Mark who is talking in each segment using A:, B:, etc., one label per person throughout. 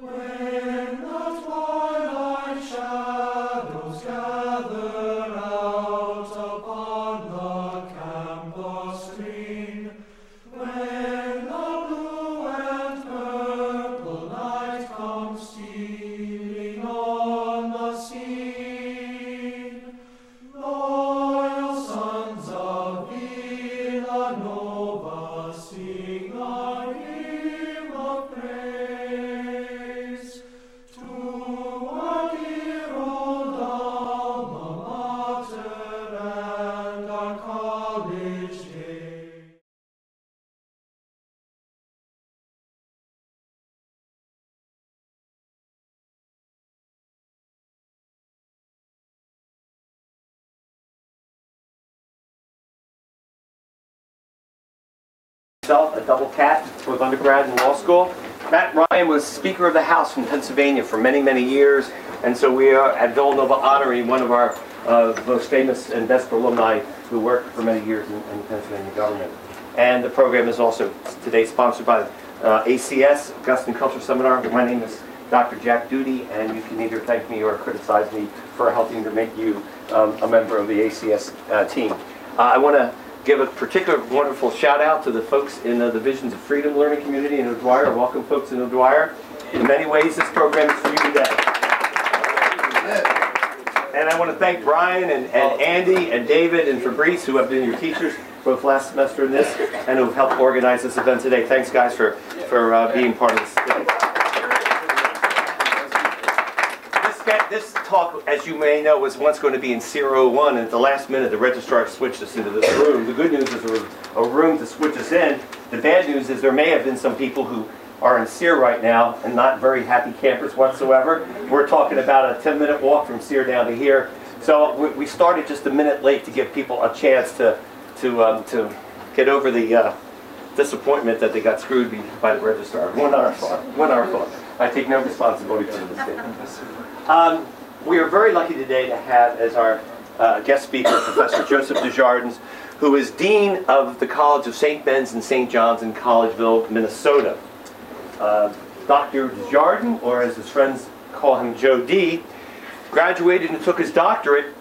A: When
B: double cat, with undergrad and law school. Matt Ryan was Speaker of the House from Pennsylvania for many, many years, and so we are at Villanova honoring one of our uh, most famous and best alumni who worked for many years in, in Pennsylvania government. And the program is also today sponsored by uh, ACS, Augustine Culture Seminar. My name is Dr. Jack Doody, and you can either thank me or criticize me for helping to make you um, a member of the ACS uh, team. Uh, I want to give a particular wonderful shout out to the folks in the Visions of Freedom Learning Community in O'Dwyer. Welcome, folks in O'Dwyer. In many ways, this program is for you today. And I want to thank Brian and, and Andy and David and Fabrice, who have been your teachers both last semester and this, and who've helped organize this event today. Thanks, guys, for, for uh, being part of this. This, this talk, as you may know, was once going to be in Zero One, and at the last minute, the registrar switched us into this room. The good news is there was a room to switch us in. The bad news is there may have been some people who are in CEER right now and not very happy campers whatsoever. We're talking about a 10-minute walk from CEER down to here. So we- started just a minute late to give people a chance to, to, um, to get over the uh, disappointment that they got screwed by the registrar. One hour fault, one hour fault. I take no responsibility for mistake. Um, we are very lucky today to have as our uh, guest speaker Professor Joseph Desjardins, who is Dean of the College of St. Ben's and St. John's in Collegeville, Minnesota. Uh, Dr. Desjardins, or as his friends call him, Joe D., graduated and took his doctorate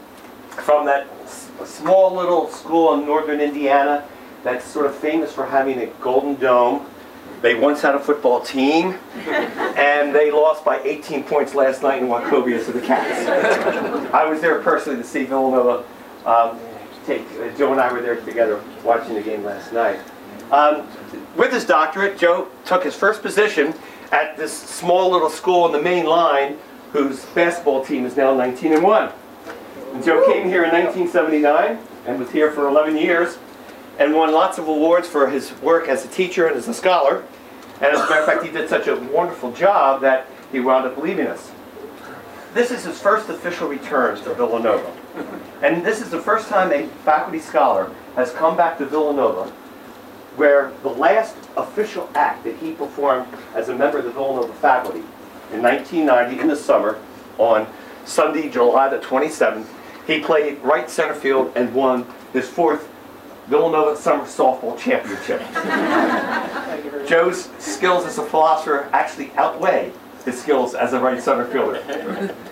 B: from that s- small little school in northern Indiana that's sort of famous for having a golden dome. They once had a football team, and they lost by 18 points last night in Wachovia to the Cats. I was there personally to see Villanova um, take. Uh, Joe and I were there together watching the game last night. Um, with his doctorate, Joe took his first position at this small little school in the main line, whose basketball team is now 19 and 1. And Joe came here in 1979 and was here for 11 years and won lots of awards for his work as a teacher and as a scholar. And as a matter of fact, he did such a wonderful job that he wound up leaving us. This is his first official return to Villanova. And this is the first time a faculty scholar has come back to Villanova where the last official act that he performed as a member of the Villanova faculty in 1990 in the summer on Sunday, July the 27th, he played right center field and won his fourth Villanova Summer Softball Championship. Joe's skills as a philosopher actually outweigh his skills as a right center fielder.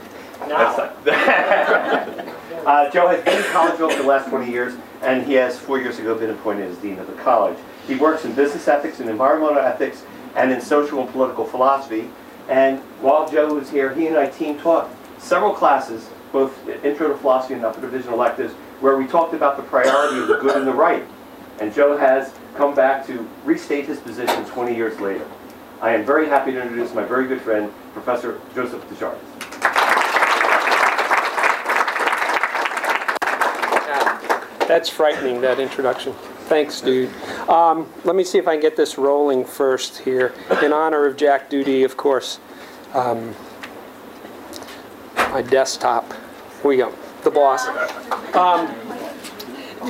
B: Uh, Joe has been in college over the last 20 years, and he has four years ago been appointed as dean of the college. He works in business ethics and environmental ethics, and in social and political philosophy. And while Joe was here, he and I team taught several classes, both intro to philosophy and upper division electives, where we talked about the priority of the good and the right. And Joe has come back to restate his position 20 years later. I am very happy to introduce my very good friend, Professor Joseph Desjardins.
C: That's frightening, that introduction. Thanks, dude. Um, let me see if I can get this rolling first here. In honor of Jack Doody, of course. Um, my desktop. Here we go. The boss. Um,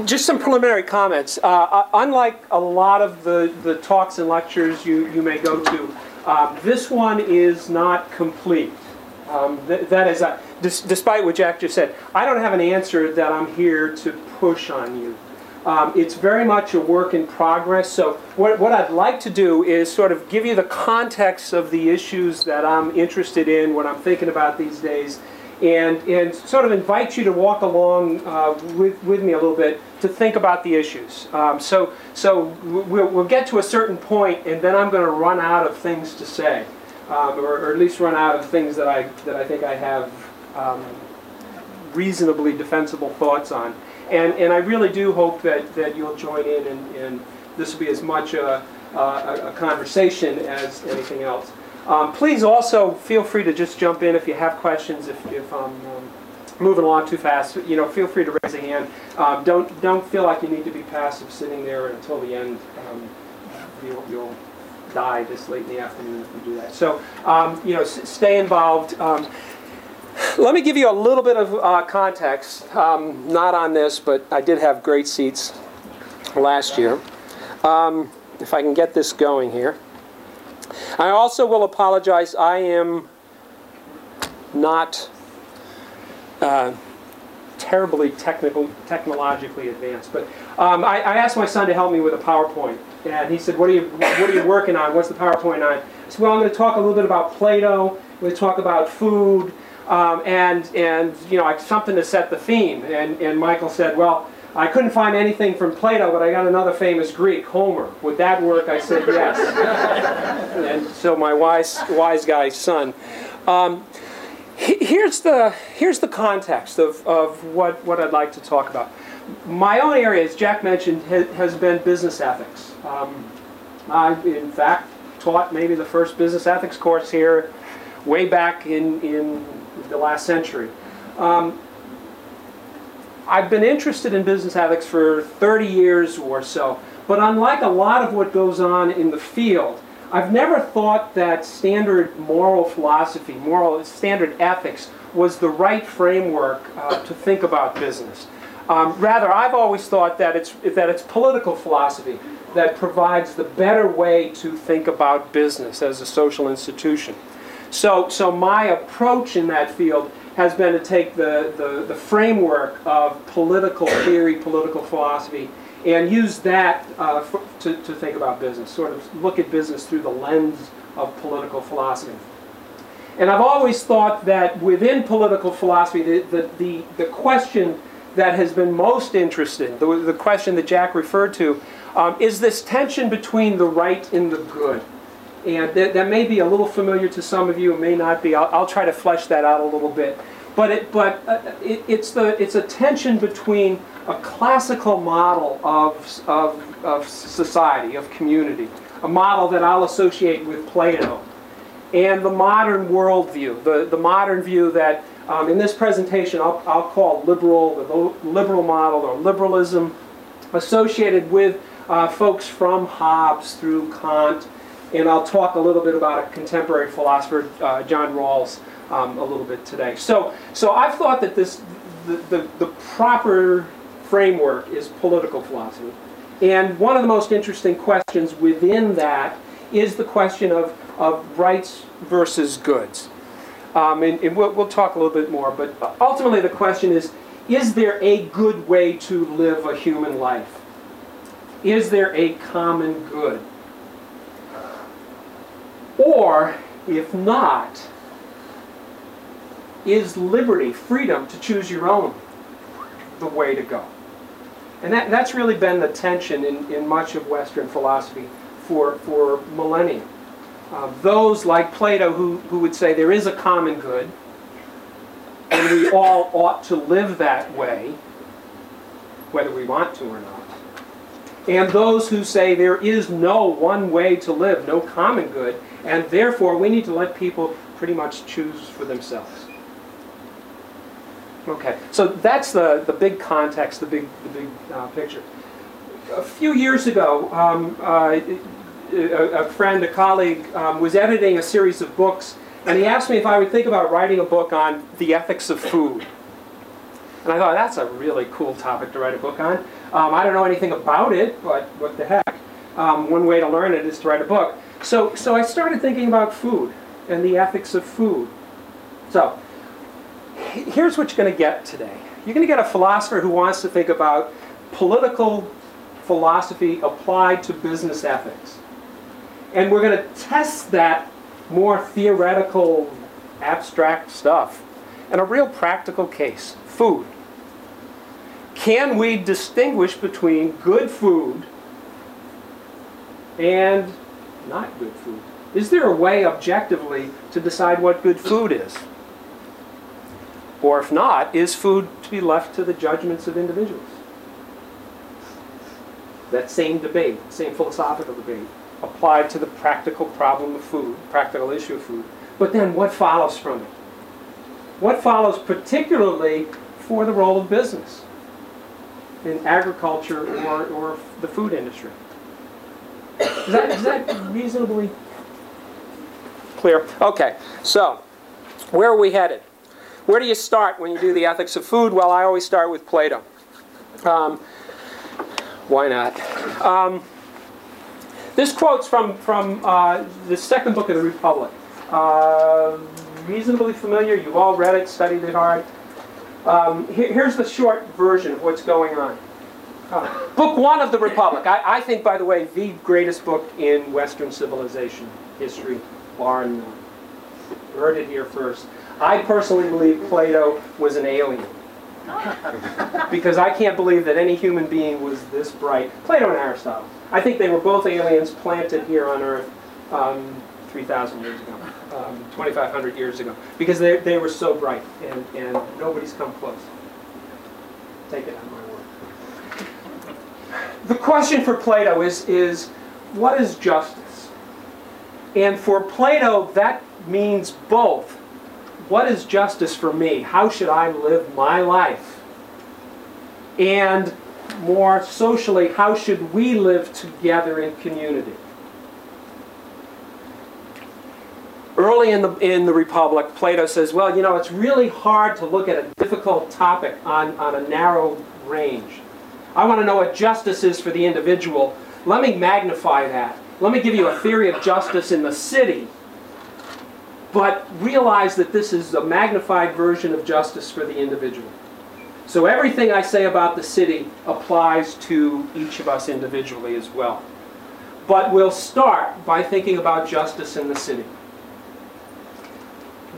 C: just some preliminary comments. Uh, uh, unlike a lot of the, the talks and lectures you, you may go to, uh, this one is not complete. Um, th- that is, uh, dis- despite what Jack just said, I don't have an answer that I'm here to push on you. Um, it's very much a work in progress. So what, what I'd like to do is sort of give you the context of the issues that I'm interested in, what I'm thinking about these days, and, and sort of invite you to walk along uh, with, with me a little bit to think about the issues. Um, so so we'll, we'll get to a certain point, and then I'm going to run out of things to say, um, or, or at least run out of things that I, that I think I have um, reasonably defensible thoughts on. And, and I really do hope that, that you'll join in and, and this will be as much a, a, a conversation as anything else. Um, please also feel free to just jump in if you have questions, if, if I'm um, moving along too fast, you know, feel free to raise a hand. Um, don't, don't feel like you need to be passive sitting there until the end. Um, you'll, you'll die this late in the afternoon if you do that. So, um, you know, s- stay involved. Um, let me give you a little bit of uh, context. Um, not on this, but I did have great seats last year. Um, if I can get this going here. I also will apologize. I am not uh, terribly technical, technologically advanced, but um, I, I asked my son to help me with a PowerPoint, and he said, "What are you What are you working on? What's the PowerPoint on?" I said, "Well, I'm going to talk a little bit about Plato. I'm going to talk about food." Um, and and you know something to set the theme. And and Michael said, well, I couldn't find anything from Plato, but I got another famous Greek, Homer. Would that work? I said yes. and so my wise wise guy's son. Um, he- here's the here's the context of, of what, what I'd like to talk about. My own area, as Jack mentioned, ha- has been business ethics. Um, I, in fact, taught maybe the first business ethics course here way back in, in the last century. Um, I've been interested in business ethics for 30 years or so, but unlike a lot of what goes on in the field, I've never thought that standard moral philosophy, moral standard ethics, was the right framework uh, to think about business. Um, rather, I've always thought that it's that it's political philosophy that provides the better way to think about business as a social institution. So, so my approach in that field has been to take the, the, the framework of political theory, political philosophy, and use that uh, for, to, to think about business, sort of look at business through the lens of political philosophy. And I've always thought that within political philosophy, the, the, the, the question that has been most interesting, the, the question that Jack referred to, um, is this tension between the right and the good. And that, that may be a little familiar to some of you, it may not be. I'll, I'll try to flesh that out a little bit. But, it, but uh, it, it's, the, it's a tension between a classical model of, of, of society, of community, a model that I'll associate with Plato, and the modern worldview, the, the modern view that um, in this presentation I'll, I'll call liberal, the liberal model or liberalism, associated with uh, folks from Hobbes through Kant, and I'll talk a little bit about a contemporary philosopher, uh, John Rawls, um, a little bit today. So, so I've thought that this, the, the, the proper framework is political philosophy. And one of the most interesting questions within that is the question of, of rights versus goods. Um, and, and we'll, we'll talk a little bit more, but ultimately the question is, is there a good way to live a human life? Is there a common good? Or, if not, is liberty, freedom to choose your own, the way to go? And that, that's really been the tension in, in much of Western philosophy for, for millennia. Uh, those like Plato who, who would say there is a common good, and we all ought to live that way, whether we want to or not. And those who say there is no one way to live, no common good, and therefore we need to let people pretty much choose for themselves. Okay, so that's the, the big context, the big, the big uh, picture. A few years ago, um, uh, a, a friend, a colleague, um, was editing a series of books, and he asked me if I would think about writing a book on the ethics of food. And I thought, that's a really cool topic to write a book on. Um, I don't know anything about it, but what the heck. Um, one way to learn it is to write a book. So, so I started thinking about food and the ethics of food. So, here's what you're going to get today. You're going to get a philosopher who wants to think about political philosophy applied to business ethics. And we're going to test that more theoretical, abstract stuff in a real practical case food. Can we distinguish between good food and not good food? Is there a way objectively to decide what good food is? Or if not, is food to be left to the judgments of individuals? That same debate, same philosophical debate, applied to the practical problem of food, practical issue of food. But then what follows from it? What follows particularly for the role of business in agriculture or, or the food industry? Is that, is that reasonably clear? Okay, so where are we headed? Where do you start when you do the ethics of food? Well, I always start with Plato. Um, why not? Um, this quote's from, from uh, the second book of the Republic. Uh, reasonably familiar, you've all read it, studied it hard. Um, here, here's the short version of what's going on. Book one of the Republic. I, I, think, by the way, the greatest book in Western civilization history, bar none. Heard it here first. I personally believe Plato was an alien. because I can't believe that any human being was this bright. Plato and Aristotle. I think they were both aliens planted here on Earth um, 3,000 years ago, um, 2,500 years ago, because they, they were so bright, and, and nobody's come close. Take it on word. The question for Plato is, is what is justice? And for Plato, that means both. What is justice for me? How should I live my life? And more socially, how should we live together in community? Early in the, in the Republic, Plato says, well, you know, it's really hard to look at a difficult topic on, on a narrow range. I want to know what justice is for the individual. Let me magnify that. Let me give you a theory of justice in the city. But realize that this is a magnified version of justice for the individual. So everything I say about the city applies to each of us individually as well. But we'll start by thinking about justice in the city.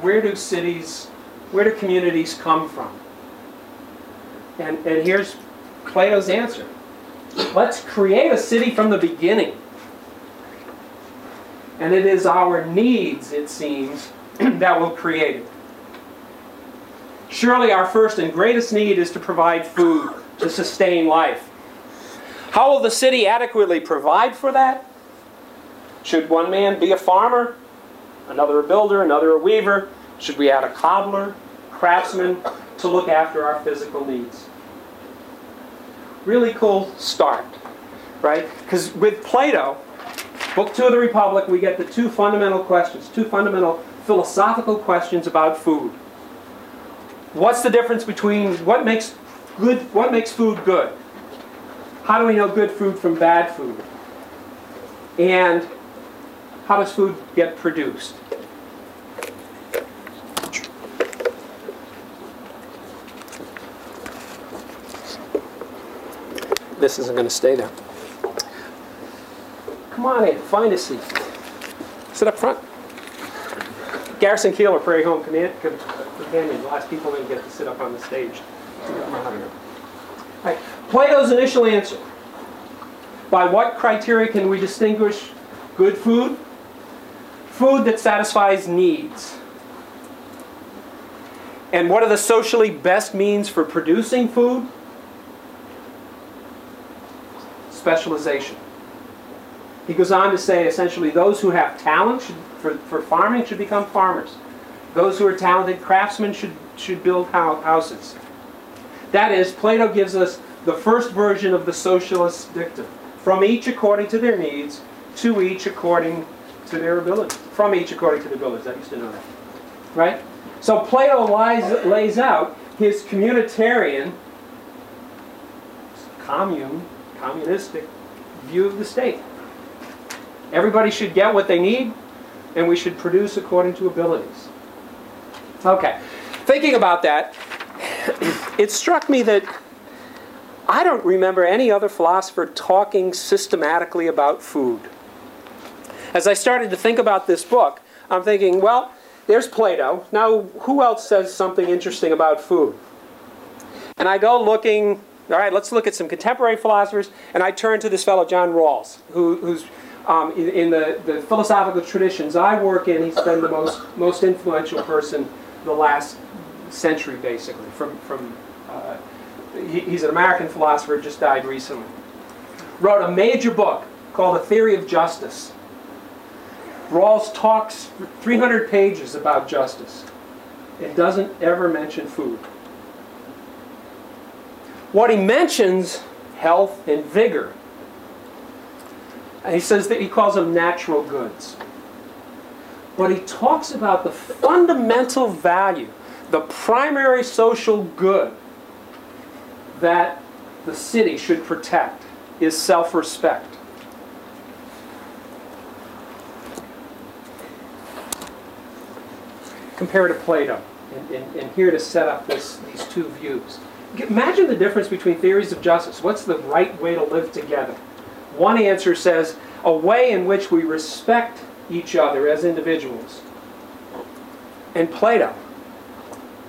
C: Where do cities, where do communities come from? And, and here's Plato's answer. Let's create a city from the beginning. And it is our needs, it seems, that will create it. Surely our first and greatest need is to provide food to sustain life. How will the city adequately provide for that? Should one man be a farmer, another a builder, another a weaver? Should we add a cobbler, craftsman to look after our physical needs? Really cool start, right? Because with Plato, Book Two of the Republic, we get the two fundamental questions, two fundamental philosophical questions about food. What's the difference between what makes good what makes food good? How do we know good food from bad food? And how does food get produced? This isn't going to stay there. Come on in, find a seat. Sit up front. Garrison Keillor, Prairie Home Companion, the last people didn't get to sit up on the stage. Right. Plato's initial answer. By what criteria can we distinguish good food? Food that satisfies needs. And what are the socially best means for producing food? Specialization. He goes on to say essentially those who have talent should, for, for farming should become farmers. Those who are talented craftsmen should, should build houses. That is, Plato gives us the first version of the socialist dictum. From each according to their needs, to each according to their ability. From each according to their abilities. I used to know that. Right? So Plato lies, lays out his communitarian, commune, communistic view of the state. Everybody should get what they need, and we should produce according to abilities. Okay, thinking about that, it struck me that I don't remember any other philosopher talking systematically about food. As I started to think about this book, I'm thinking, well, there's Plato. Now, who else says something interesting about food? And I go looking, all right, let's look at some contemporary philosophers, and I turn to this fellow, John Rawls, who, who's um, in, in the, the philosophical traditions I work in, he's been the most, most influential person the last century, basically. From, from, uh, he, he's an American philosopher, just died recently. Wrote a major book called A Theory of Justice. Rawls talks 300 pages about justice. It doesn't ever mention food. What he mentions, health and vigor. And he says that he calls them natural goods. But he talks about the fundamental value, the primary social good that the city should protect is self respect. Compare to Plato, and, and, and here to set up this, these two views. Imagine the difference between theories of justice. What's the right way to live together? One answer says a way in which we respect each other as individuals. And Plato,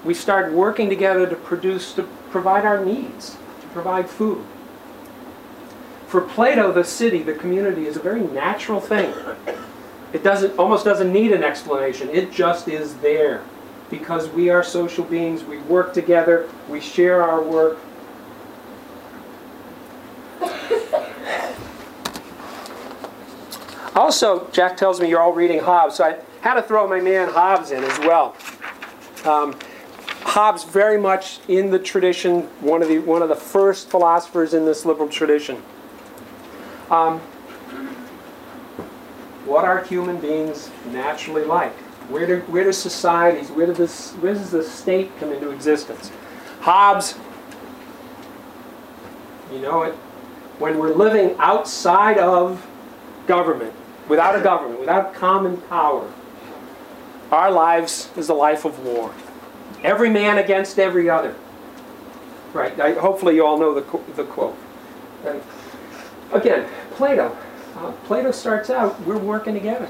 C: we start working together to produce, to provide our needs, to provide food. For Plato, the city, the community is a very natural thing. It doesn't, almost doesn't need an explanation. It just is there. Because we are social beings, we work together, we share our work. Also, Jack tells me you're all reading Hobbes, so I had to throw my man Hobbes in as well. Um, Hobbes very much in the tradition, one of the one of the first philosophers in this liberal tradition. Um, what are human beings naturally like? Where do where do societies, where, do this, where does the state come into existence? Hobbes, you know it, when we're living outside of government, without a government, without common power, our lives is a life of war. Every man against every other. Right, I, hopefully you all know the, the quote. Again, Plato. Uh, Plato starts out, we're working together.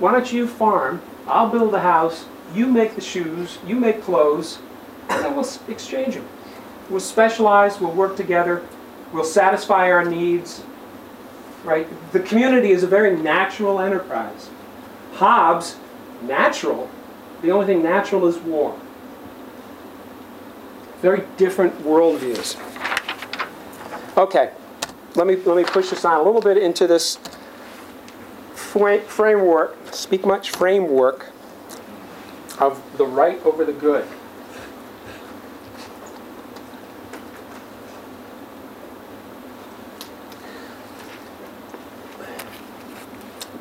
C: Why don't you farm? I'll build a house. You make the shoes. You make clothes. And then we'll exchange them. We'll specialize. We'll work together. We'll satisfy our needs. Right? The community is a very natural enterprise. Hobbes, natural. The only thing natural is war. Very different worldviews. Okay, let me, let me push this on a little bit into this framework, speak much framework of the right over the good.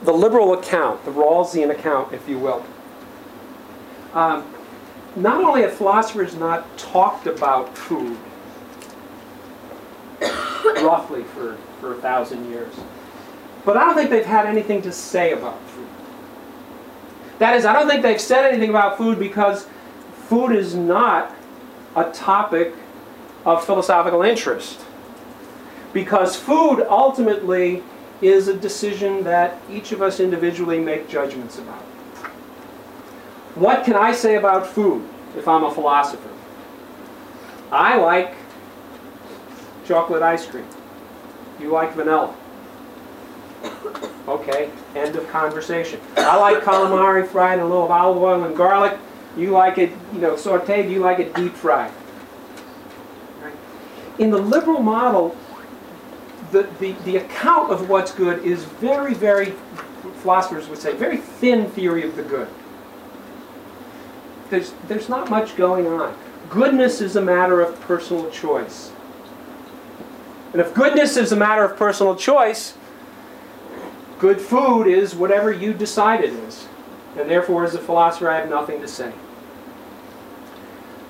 C: The liberal account, the Rawlsian account, if you will. Um, not only have philosophers not talked about food roughly for, for a thousand years, but I don't think they've had anything to say about food. That is, I don't think they've said anything about food because food is not a topic of philosophical interest. Because food ultimately is a decision that each of us individually make judgments about. What can I say about food if I'm a philosopher? I like chocolate ice cream. You like vanilla. Okay, end of conversation. I like calamari fried in a little olive oil and garlic. You like it, you know, sauteed. You like it deep fried. In the liberal model, the, the, the account of what's good is very, very, philosophers would say, very thin theory of the good. There's, there's not much going on. Goodness is a matter of personal choice. And if goodness is a matter of personal choice, good food is whatever you decide it is. And therefore, as a philosopher, I have nothing to say.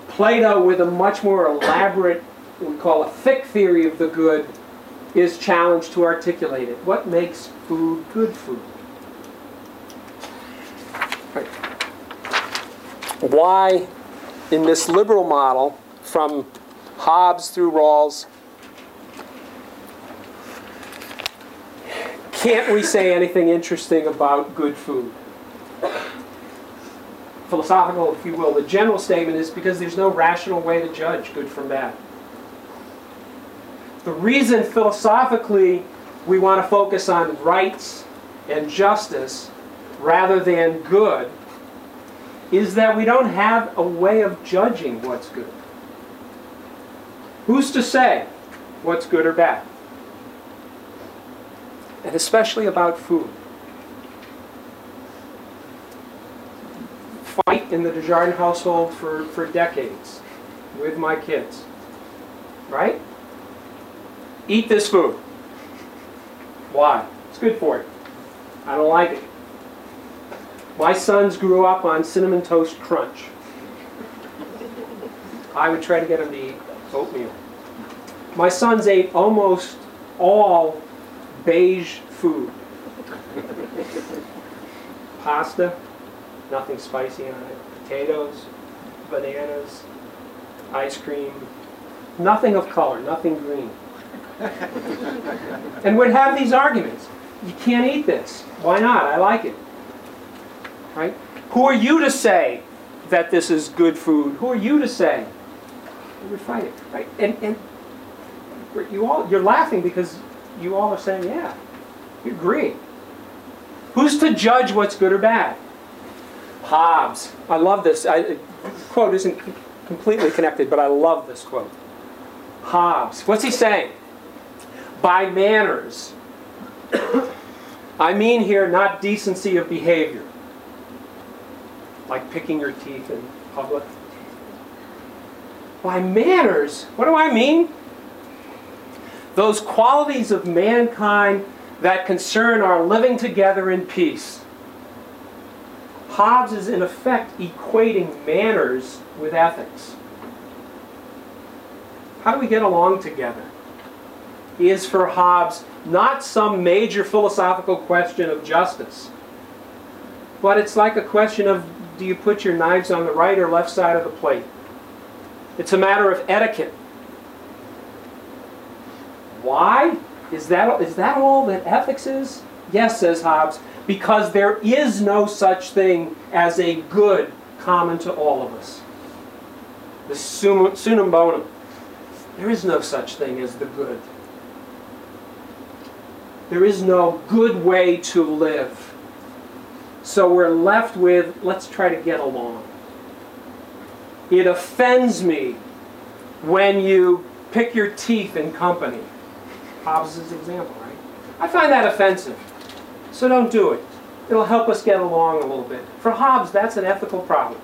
C: Plato, with a much more elaborate, we call a thick theory of the good, is challenged to articulate it. What makes food good food? Why, in this liberal model, from Hobbes through Rawls, can't we say anything interesting about good food? Philosophical, if you will. The general statement is because there's no rational way to judge good from bad. The reason philosophically we want to focus on rights and justice rather than good is that we don't have a way of judging what's good. Who's to say what's good or bad? And especially about food. Fight in the Desjardins household for, for decades with my kids. Right? Eat this food. Why? It's good for you. I don't like it. My sons grew up on Cinnamon Toast Crunch. I would try to get them to eat oatmeal. My sons ate almost all beige food. Pasta, nothing spicy on it. Potatoes, bananas, ice cream, nothing of color, nothing green. and would have these arguments. You can't eat this. Why not? I like it. Right? Who are you to say that this is good food? Who are you to say? We would fight it. Right? And, and you all, you're laughing because you all are saying, yeah, you agree. Who's to judge what's good or bad? Hobbes. I love this. I, quote isn't completely connected, but I love this quote. Hobbes. What's he saying? By manners, I mean here not decency of behavior, like picking your teeth in public. By manners, what do I mean? Those qualities of mankind that concern our living together in peace. Hobbes is in effect equating manners with ethics. How do we get along together? Is for Hobbes not some major philosophical question of justice, but it's like a question of do you put your knives on the right or left side of the plate? It's a matter of etiquette. Why? Is that, is that all that ethics is? Yes, says Hobbes, because there is no such thing as a good common to all of us. The summum bonum. There is no such thing as the good. There is no good way to live. So we're left with, let's try to get along. It offends me when you pick your teeth in company. Hobbes' example, right? I find that offensive. So don't do it. It'll help us get along a little bit. For Hobbes, that's an ethical problem,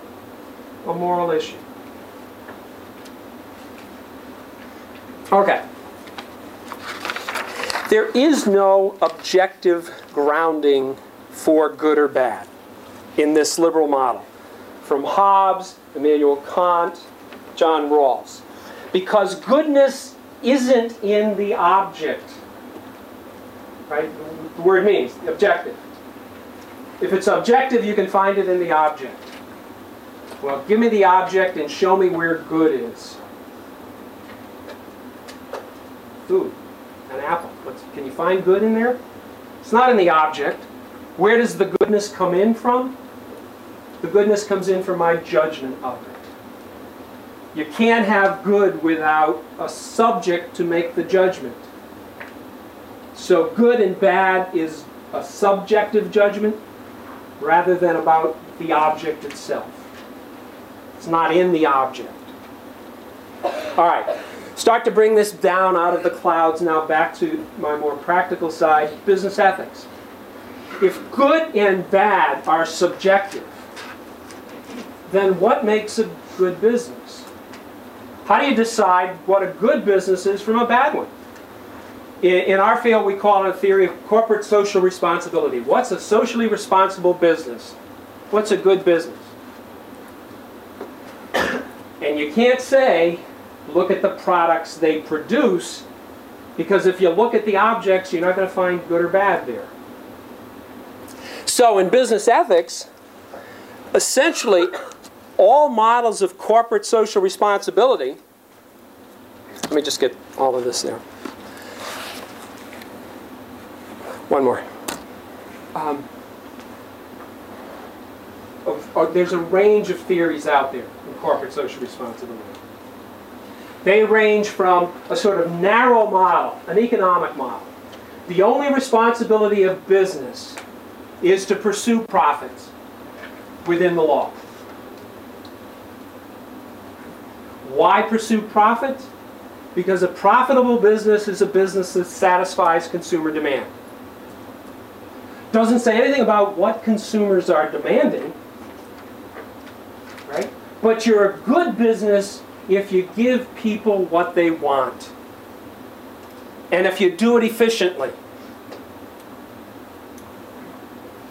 C: a moral issue. Okay. There is no objective grounding for good or bad in this liberal model. From Hobbes, Immanuel Kant, John Rawls. Because goodness isn't in the object. Right? The word means objective. If it's objective, you can find it in the object. Well, give me the object and show me where good is. Food, an apple. What's, can you find good in there? It's not in the object. Where does the goodness come in from? The goodness comes in from my judgment of it. You can't have good without a subject to make the judgment. So good and bad is a subjective judgment rather than about the object itself. It's not in the object. All right. Start to bring this down out of the clouds now back to my more practical side, business ethics. If good and bad are subjective, then what makes a good business? How do you decide what a good business is from a bad one? In, our field, we call it a theory of corporate social responsibility. What's a socially responsible business? What's a good business? And you can't say, look at the products they produce, because if you look at the objects, you're not going to find good or bad there. So in business ethics, essentially, all models of corporate social responsibility, let me just get all of this there. One more. um, of, of- there's a range of theories out there in corporate social responsibility. They range from a sort of narrow model, an economic model. The only responsibility of business is to pursue profits within the law. Why pursue profit? Because a profitable business is a business that satisfies consumer demand. Doesn't say anything about what consumers are demanding, right? But you're a good business if you give people what they want. And if you do it efficiently.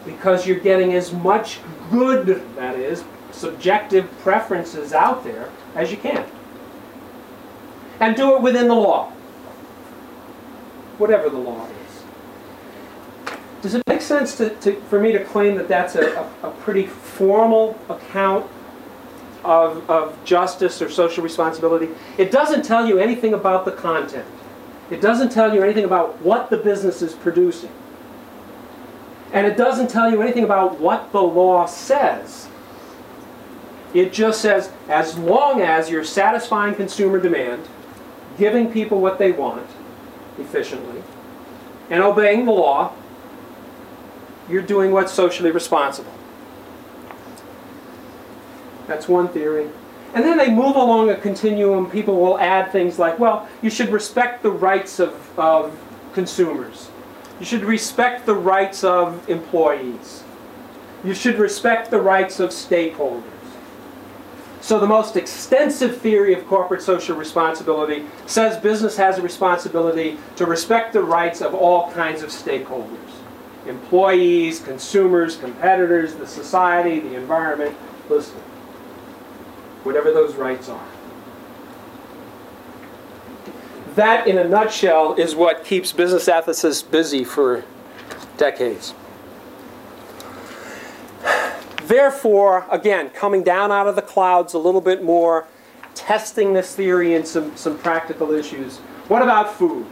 C: Because you're getting as much good, that is, subjective preferences out there as you can. And do it within the law. Whatever the law is. Does it make sense to, to, for me to claim that that's a, a, a pretty formal account of, of justice or social responsibility? It doesn't tell you anything about the content. It doesn't tell you anything about what the business is producing. And it doesn't tell you anything about what the law says. It just says, as long as you're satisfying consumer demand, giving people what they want efficiently, and obeying the law, you're doing what's socially responsible. That's one theory. And then they move along a continuum. People will add things like, well, you should respect the rights of, of consumers. You should respect the rights of employees. You should respect the rights of stakeholders. So the most extensive theory of corporate social responsibility says business has a responsibility to respect the rights of all kinds of stakeholders. Employees, consumers, competitors, the society, the environment, listen. Whatever those rights are. That, in a nutshell, is what keeps business ethicists busy for decades. Therefore, again, coming down out of the clouds a little bit more, testing this theory in some, some practical issues. What about food?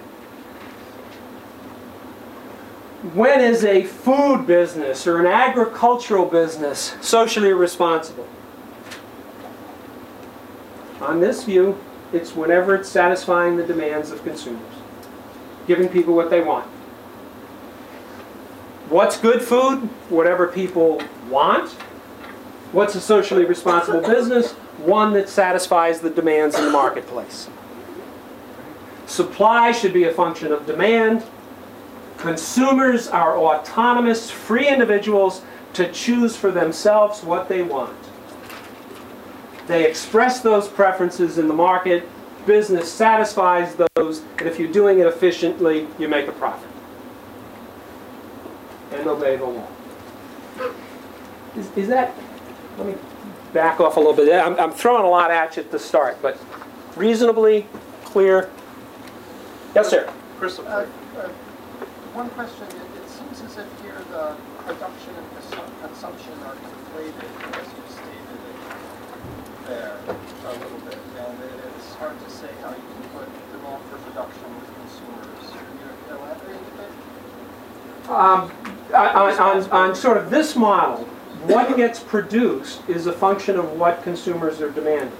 C: When is a food business or an agricultural business socially responsible? On this view, it's whenever it's satisfying the demands of consumers, giving people what they want. What's good food? Whatever people want. What's a socially responsible business? One that satisfies the demands in the marketplace. Supply should be a function of demand. Consumers are autonomous, free individuals to choose for themselves what they want. They express those preferences in the market. Business satisfies those, and if you're doing it efficiently, you make a profit. And obey the law. Is, is that, let me back off a little bit. I'm, I'm throwing a lot at you at the start, but reasonably clear. Yes, sir.
D: Crystal
E: Uh,
D: clear.
E: uh, One question, it it seems as if here the production and consu- consumption are conflated, as you stated it there a little bit. And it is hard to say how you can put demand for production with consumers. Can you elaborate a bit?
C: Um, on, on, on sort of this model, what gets produced is a function of what consumers are demanding.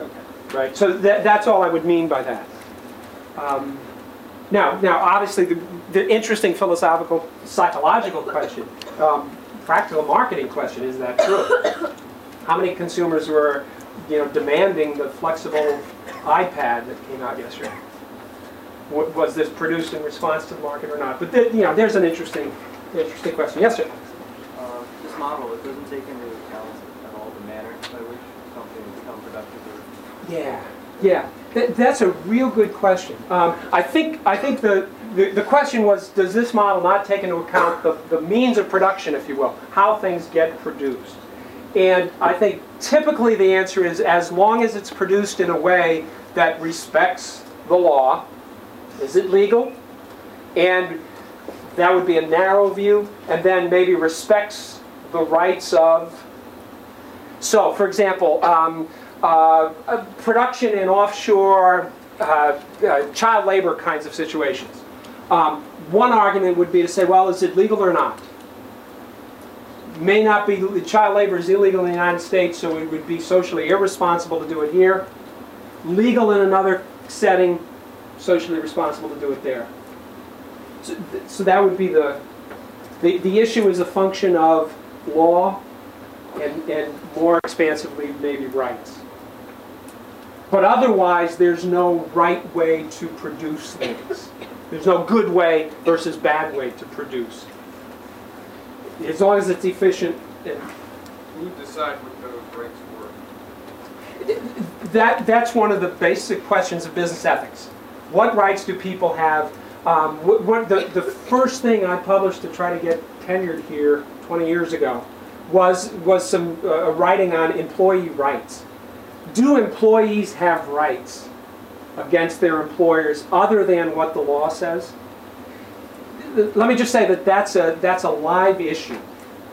E: Okay.
C: Right. So that, that's all I would mean by that. Um, now, now, obviously, the, the interesting philosophical, psychological question, um, practical marketing question: Is that true? How many consumers were, you know, demanding the flexible iPad that came out yesterday? Wa- Was this produced in response to the market or not? But the, you know, there's an interesting, interesting question. Yes, sir.
F: Uh, This model, it doesn't take into account at all the manner by which something becomes productive or
C: Yeah, yeah. That, that's a real good question. Um, I think I think the, the the question was, does this model not take into account the, the means of production, if you will, how things get produced? And I think typically the answer is as long as it's produced in a way that respects the law, is it legal? And that would be a narrow view, and then maybe respects the rights of so, for example, um, uh, production in offshore uh, uh, child labor kinds of situations. Um, one argument would be to say, well, is it legal or not? May not be, child labor is illegal in the United States, so it would be socially irresponsible to do it here. Legal in another setting, socially responsible to do it there. So, th- so that would be the, the, the issue is a function of law and, and more expansively, maybe rights. But otherwise, there's no right way to produce things. There's no good way versus bad way to produce. As long as it's efficient, and
D: Who decide what those rates were?
C: that, that's one of the basic questions of business ethics. What rights do people have? Um, what, what, the, the first thing I published to try to get tenured here 20 years ago was, was some uh, writing on employee rights. Do employees have rights against their employers other than what the law says? Let me just say that that's a, that's a live issue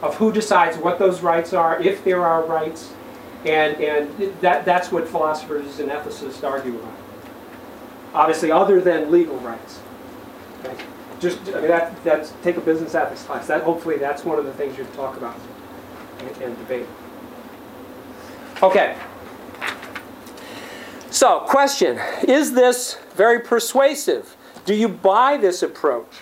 C: of who decides what those rights are, if there are rights, and, and that, that's what philosophers and ethicists argue about. Obviously, other than legal rights. Okay? Just, I mean, that, that's, take a business ethics class. That, hopefully, that's one of the things you talk about and, and debate. Okay. So, question Is this very persuasive? Do you buy this approach?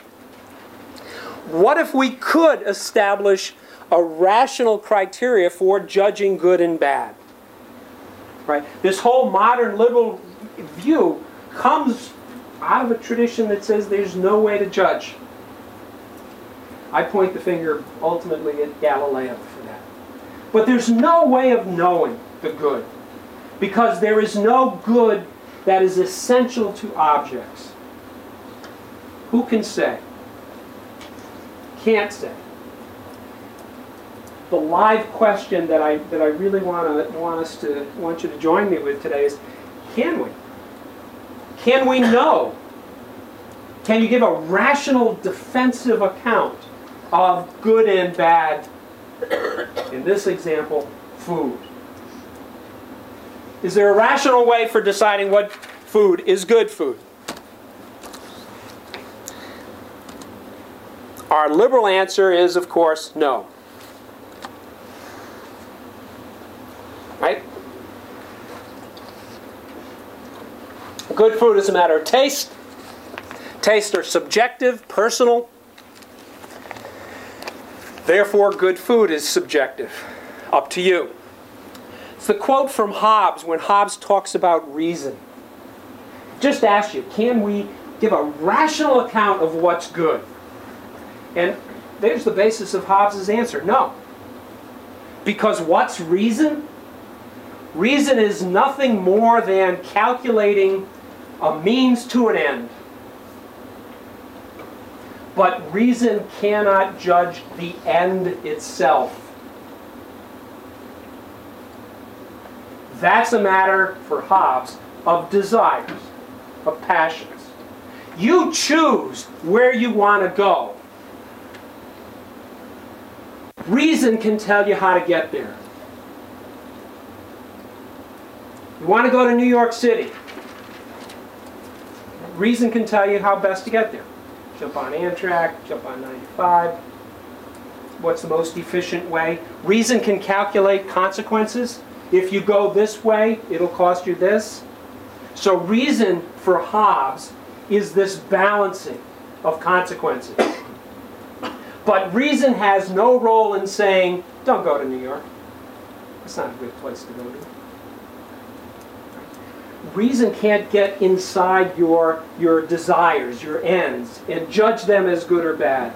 C: What if we could establish a rational criteria for judging good and bad? Right? This whole modern liberal view comes out of a tradition that says there's no way to judge. I point the finger ultimately at Galileo for that. But there's no way of knowing the good because there is no good that is essential to objects. Who can say? Can't say. The live question that I that I really want to want us to want you to join me with today is can we? Can we know? Can you give a rational defensive account of good and bad? In this example, food. Is there a rational way for deciding what food is good food? Our liberal answer is, of course, no. Right? Good food is a matter of taste. Tastes are subjective, personal. Therefore, good food is subjective. Up to you. It's the quote from Hobbes when Hobbes talks about reason. Just ask you, can we give a rational account of what's good? And there's the basis of Hobbes' answer no. Because what's reason? Reason is nothing more than calculating a means to an end. But reason cannot judge the end itself. That's a matter for Hobbes of desires, of passions. You choose where you want to go. Reason can tell you how to get there. You want to go to New York City. Reason can tell you how best to get there. Jump on Amtrak, jump on 95. What's the most efficient way? Reason can calculate consequences. If you go this way, it'll cost you this. So reason for Hobbes is this balancing of consequences. But reason has no role in saying, don't go to New York. It's not a good place to go to. Reason can't get inside your, your desires, your ends, and judge them as good or bad.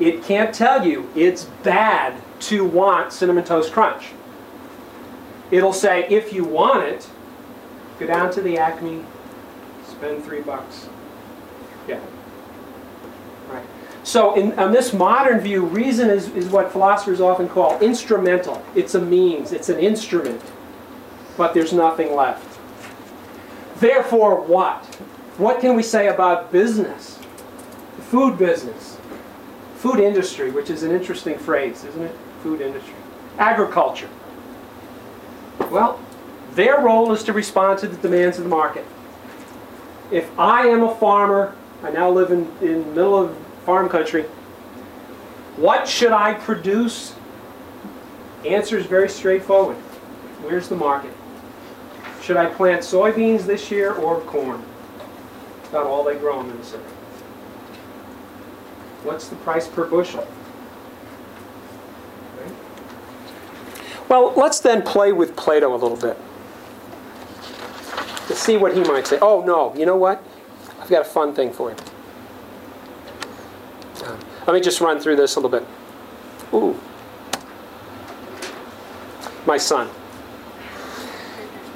C: It can't tell you it's bad to want Cinnamon Toast Crunch. It'll say, if you want it, go down to the Acme, spend three bucks. Yeah. Right. So in, this modern view, reason is, is what philosophers often call instrumental. It's a means, it's an instrument, but there's nothing left. Therefore, what? What can we say about business? The food business. Food industry, which is an interesting phrase, isn't it? Food industry. Agriculture. Well, their role is to respond to the demands of the market. if I am a farmer, I now live in, in the middle of farm country, what should I produce? Answer is very straightforward. Where's the market? Should I plant soybeans this year or corn? About all they grow in Minnesota. What's the price per bushel? Well, let's then play with Plato a little bit to see what he might say. Oh, no, you know what? I've got a fun thing for you. Uh, let me just run through this a little bit. Ooh. My son.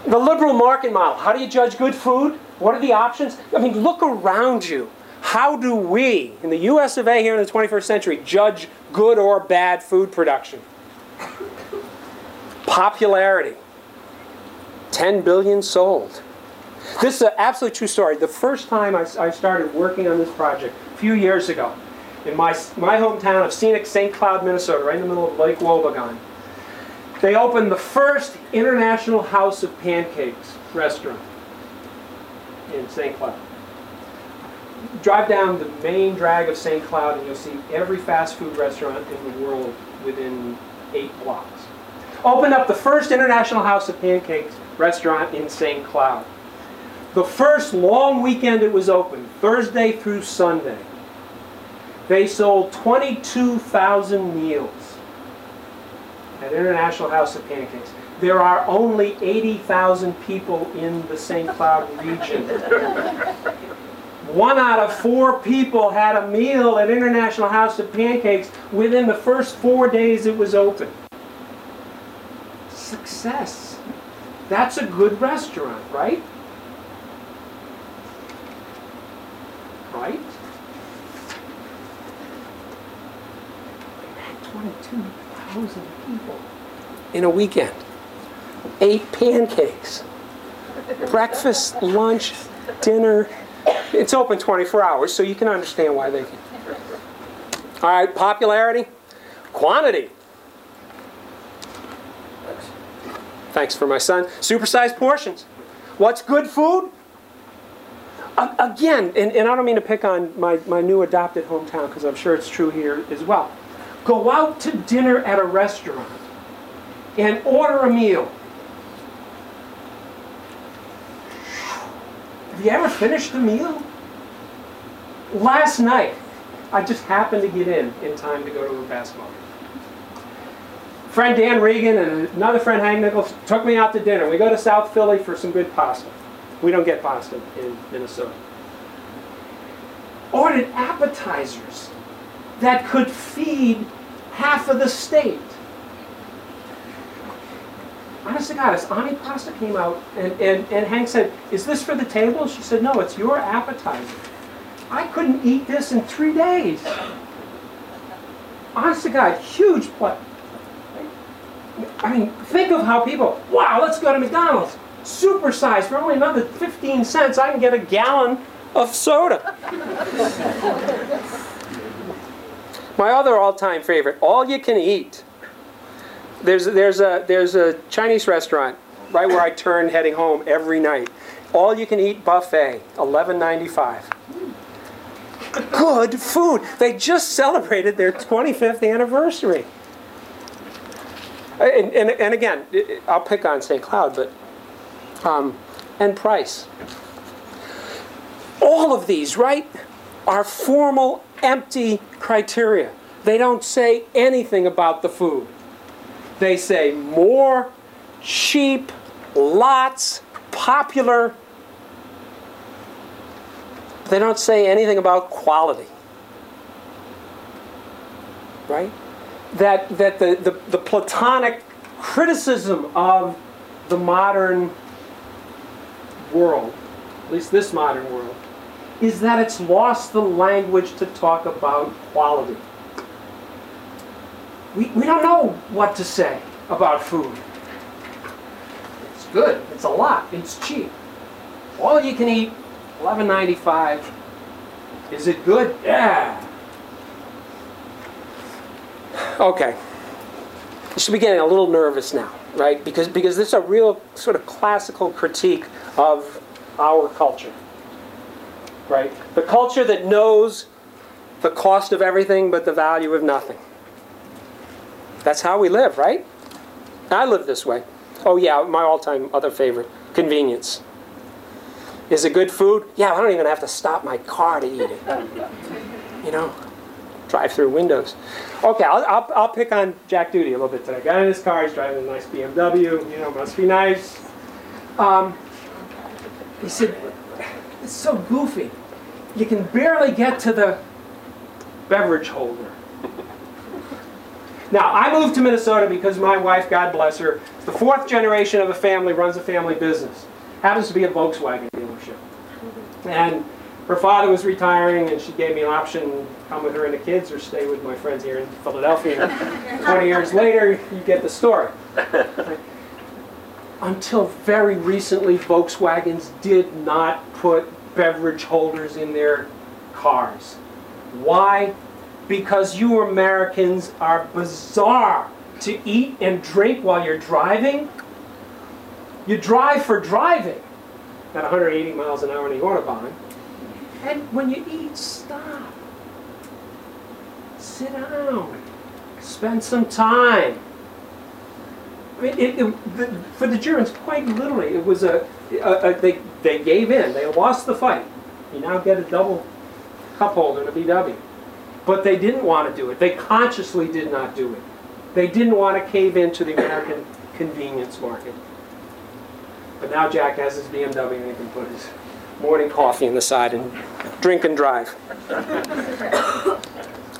C: The liberal market model. How do you judge good food? What are the options? I mean, look around you. How do we, in the US of A here in the 21st century, judge good or bad food production? Popularity. 10 billion sold. This is an absolutely true story. The first time I, I started working on this project, a few years ago, in my, my hometown of scenic St. Cloud, Minnesota, right in the middle of Lake Wobegon, they opened the first International House of Pancakes restaurant in St. Cloud. Drive down the main drag of St. Cloud and you'll see every fast food restaurant in the world within eight blocks. Opened up the first International House of Pancakes restaurant in St. Cloud. The first long weekend it was open, Thursday through Sunday, they sold 22,000 meals at International House of Pancakes. There are only 80,000 people in the St. Cloud region. One out of four people had a meal at International House of Pancakes within the first four days it was open. Success. That's a good restaurant, right? Right? 22,000 people in a weekend. Eight pancakes. Breakfast, lunch, dinner. It's open 24 hours, so you can understand why they can. All right, popularity, quantity. Thanks for my son. Supersized portions. What's good food? A- again, and, and I don't mean to pick on my, my new adopted hometown because I'm sure it's true here as well. Go out to dinner at a restaurant and order a meal. Have you ever finished the meal? Last night, I just happened to get in in time to go to a basketball game. Friend Dan Regan and another friend Hank Nichols took me out to dinner. We go to South Philly for some good pasta. We don't get pasta in Minnesota. Ordered appetizers that could feed half of the state. Honest to God, as antipasta came out and, and, and Hank said, Is this for the table? She said, No, it's your appetizer. I couldn't eat this in three days. Honest to God, huge plate. I mean, think of how people, wow, let's go to McDonald's. Supersize for only another 15 cents, I can get a gallon of soda. My other all-time favorite, all you can eat. There's, there's, a, there's a Chinese restaurant right where I turn heading home every night. All you can eat buffet, $11.95. Good food. They just celebrated their 25th anniversary. And, and, and again, I'll pick on St. Cloud, but, um, and price. All of these, right, are formal, empty criteria. They don't say anything about the food. They say more, cheap, lots, popular. They don't say anything about quality. Right? That, that the, the, the Platonic criticism of the modern world, at least this modern world, is that it's lost the language to talk about quality. We, we don't know what to say about food. It's good, it's a lot, it's cheap. All you can eat, $11.95. Is it good? Yeah. Okay. You should be getting a little nervous now, right? Because, because this is a real sort of classical critique of our culture. Right? The culture that knows the cost of everything but the value of nothing. That's how we live, right? I live this way. Oh, yeah, my all time other favorite convenience. Is it good food? Yeah, I don't even have to stop my car to eat it. You know, drive through windows. Okay, I'll, I'll, I'll pick on Jack Doody a little bit today. Got in his car, he's driving a nice BMW, you know, must be nice. Um, he said, It's so goofy. You can barely get to the beverage holder. Now, I moved to Minnesota because my wife, God bless her, is the fourth generation of a family, runs a family business. Happens to be a Volkswagen dealership. And her father was retiring, and she gave me an option to come with her and the kids or stay with my friends here in Philadelphia. 20 years later, you get the story. Until very recently, Volkswagens did not put beverage holders in their cars. Why? Because you Americans are bizarre to eat and drink while you're driving. You drive for driving at 180 miles an hour in the Autobahn. And when you eat, stop. Sit down. Spend some time. I mean, it, it, the, for the Germans, quite literally, it was a, a, a, they, they gave in. They lost the fight. You now get a double cup holder in a VW. But they didn't want to do it. They consciously did not do it. They didn't want to cave into the American convenience market. But now Jack has his BMW and he can put his morning coffee in the side and drink and drive.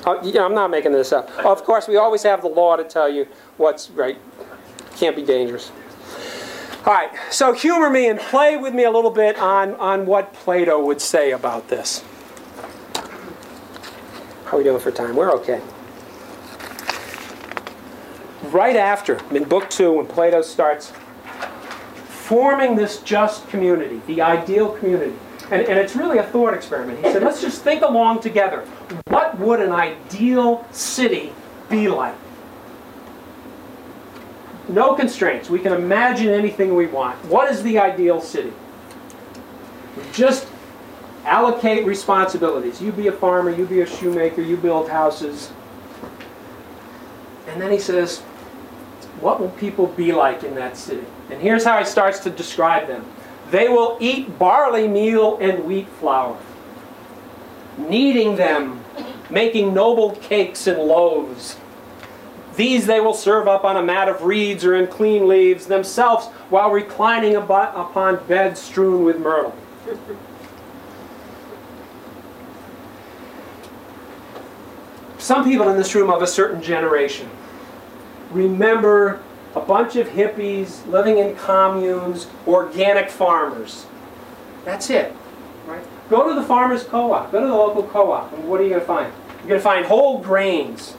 C: Oh, yeah, I'm not making this up. Of course, we always have the law to tell you what's right. Can't be dangerous. All right, so humor me and play with me a little bit on, on what Plato would say about this. How are we doing for time? We're okay. Right after, in Book 2, when Plato starts forming this just community, the ideal community, and, and it's really a thought experiment. He said, let's just think along together. What would an ideal city be like? No constraints. We can imagine anything we want. What is the ideal city? Just allocate responsibilities. You be a farmer, you be a shoemaker, you build houses. And then he says, what will people be like in that city? And here's how he starts to describe them. They will eat barley meal and wheat flour, kneading them, making noble cakes and loaves. These they will serve up on a mat of reeds or in clean leaves, themselves while reclining upon beds strewn with myrtle. Some people in this room of a certain generation remember a bunch of hippies living in communes, organic farmers. That's it. Right? Go to the farmer's co-op. Go to the local co-op, and what are you going to find? You're going to find whole grains,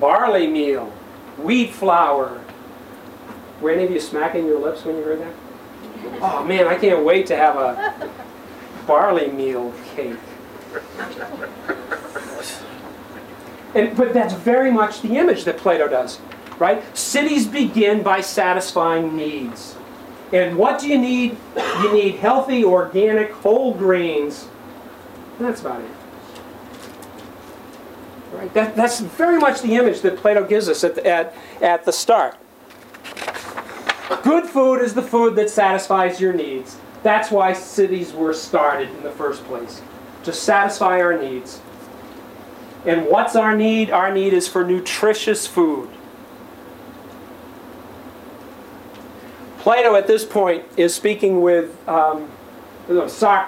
C: barley meal, wheat flour. Were any of you smacking your lips when you heard that? Oh man, I can't wait to have a barley meal cake. And, but that's very much the image that Plato does, right? Cities begin by satisfying needs. And what do you need? You need healthy, organic, whole grains. That's about it. Right? That, that's very much the image that Plato gives us at the, at, at the start. Good food is the food that satisfies your needs. That's why cities were started in the first place, to satisfy our needs. And what's our need? Our need is for nutritious food. Plato at this point is speaking with um,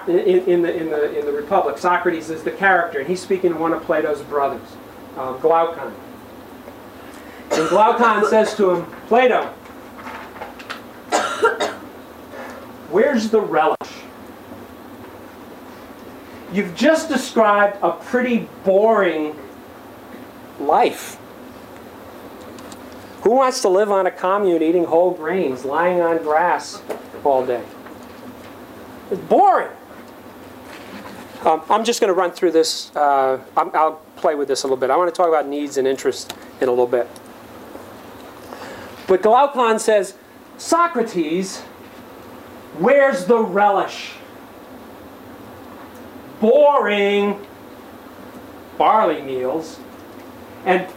C: in, in, the, in, the, in the Republic. Socrates is the character, and he's speaking to one of Plato's brothers, uh, Glaucon. And Glaucon says to him, Plato, where's the relish? You've just described a pretty boring life. Who wants to live on a commune eating whole grains, lying on grass all day? It's boring. Um, I'm just going to run through this. Uh, I'll play with this a little bit. I want to talk about needs and interests in a little bit. But Glaucon says, Socrates, where's the relish? boring barley meals. And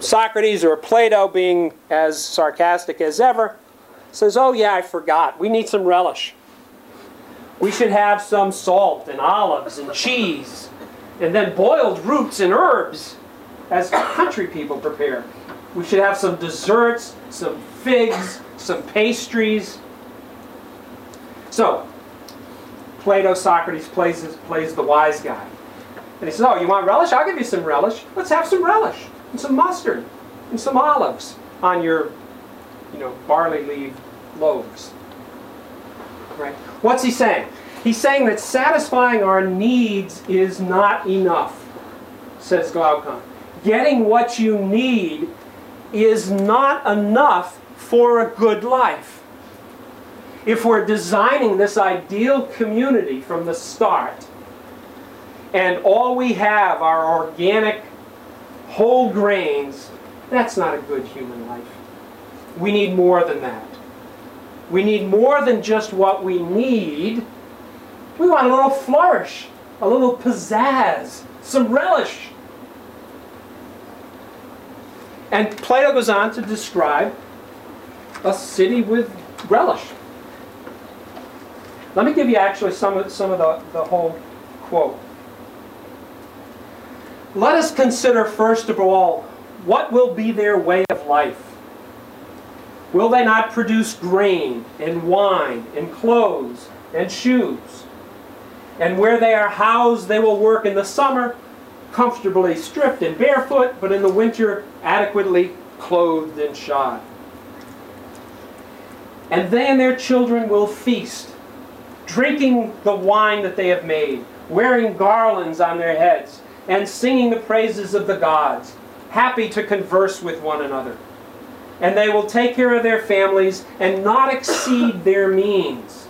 C: Socrates or Plato, being as sarcastic as ever, says, Oh, yeah, I forgot. We need some relish. We should have some salt and olives and cheese, and then boiled roots and herbs as country people prepare. We should have some desserts, some figs, some pastries. So, Plato, Socrates plays, plays the wise guy. And he says, Oh, you want relish? I'll give you some relish. Let's have some relish and some mustard and some olives on your, you know, barley leaf loaves. Right? What's he saying? He's saying that satisfying our needs is not enough, says Glaucon. Getting what you need is not enough for a good life. If we're designing this ideal community from the start, and all we have are organic whole grains, that's not a good human life. We need more than that. We need more than just what we need. We want a little flourish, a little pizzazz, some relish. And Plato goes on to describe a city with relish. Let me give you actually some of, some of the, the whole quote. Let us consider first of all what will be their way of life. Will they not produce grain and wine and clothes and shoes? And where they are housed, they will work in the summer comfortably stripped and barefoot, but in the winter adequately clothed and shod. And they and their children will feast, drinking the wine that they have made, wearing garlands on their heads, and singing the praises of the gods, happy to converse with one another. And they will take care of their families and not exceed their means,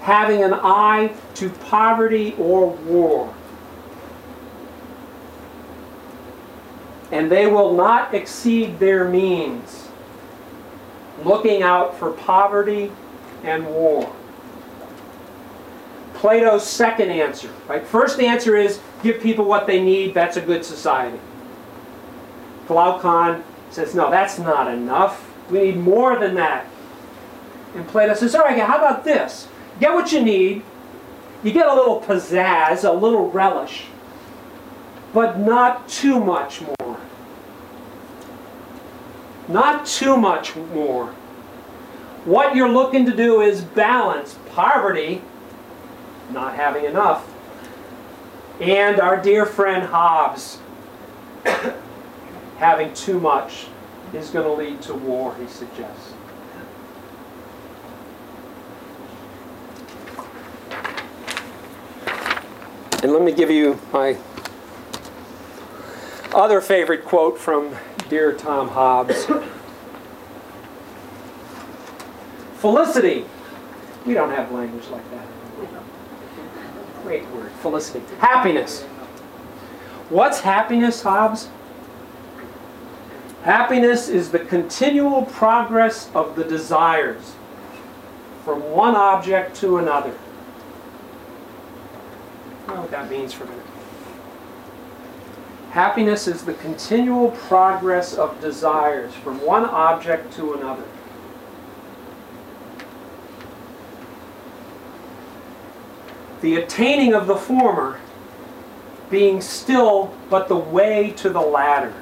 C: having an eye to poverty or war. And they will not exceed their means, looking out for poverty and war. Plato's second answer, right? First answer is give people what they need, that's a good society. Glaucon says, no, that's not enough. We need more than that. And Plato says, all right, how about this? Get what you need. You get a little pizzazz, a little relish, but not too much more. Not too much more. What you're looking to do is balance poverty, not having enough, and our dear friend Hobbes having too much is going to lead to war, he suggests. And let me give you my other favorite quote from dear Tom Hobbes. Felicity. We don't have language like that. Great word, felicity. Happiness. What's happiness, Hobbes? Happiness is the continual progress of the desires from one object to another. I know what that means for a minute. Happiness is the continual progress of desires from one object to another. The attaining of the former being still but the way to the latter.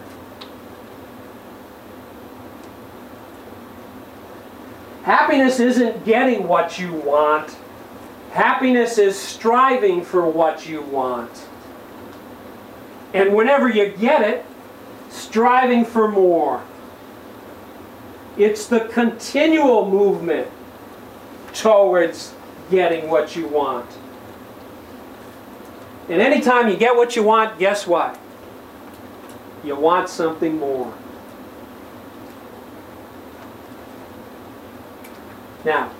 C: Happiness isn't getting what you want. Happiness is striving for what you want. And whenever you get it, striving for more. It's the continual movement towards getting what you want. And anytime you get what you want, guess what? You want something more. Now,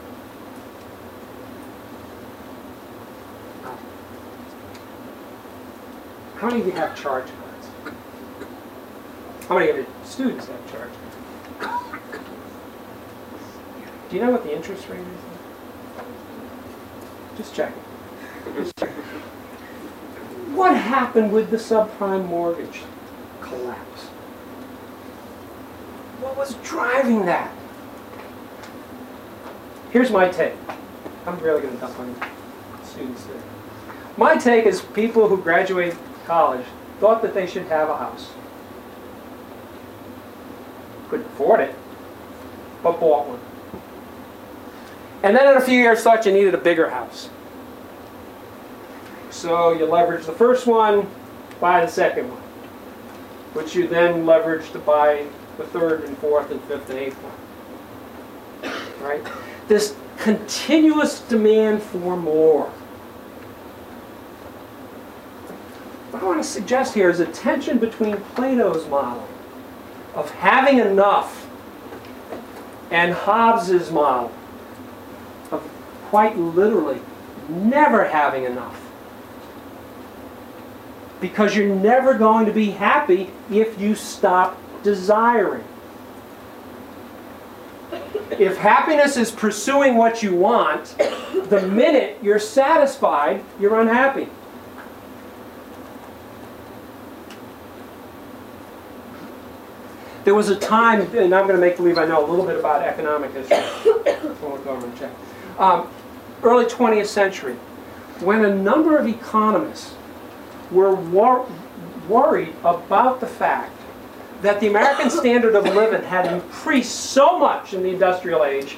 C: how many of you have charge cards? How many of your students have charge cards? Do you know what the interest rate is? Just checking. What happened with the subprime mortgage collapse? What was driving that? Here's my take. I'm really going to dump on students there. My take is people who graduate college thought that they should have a house. Couldn't afford it, but bought one. And then in a few years thought you needed a bigger house. So you leverage the first one, buy the second one, which you then leverage to buy the third and fourth and fifth and eighth one. Right? This continuous demand for more. What I want to suggest here is a tension between Plato's model of having enough and Hobbes's model of quite literally never having enough. Because you're never going to be happy if you stop desiring. If happiness is pursuing what you want, the minute you're satisfied, you're unhappy. There was a time, and I'm going to make believe I know a little bit about economic history. Um, early 20th century, when a number of economists were wor- worried about the fact that the American standard of living had increased so much in the industrial age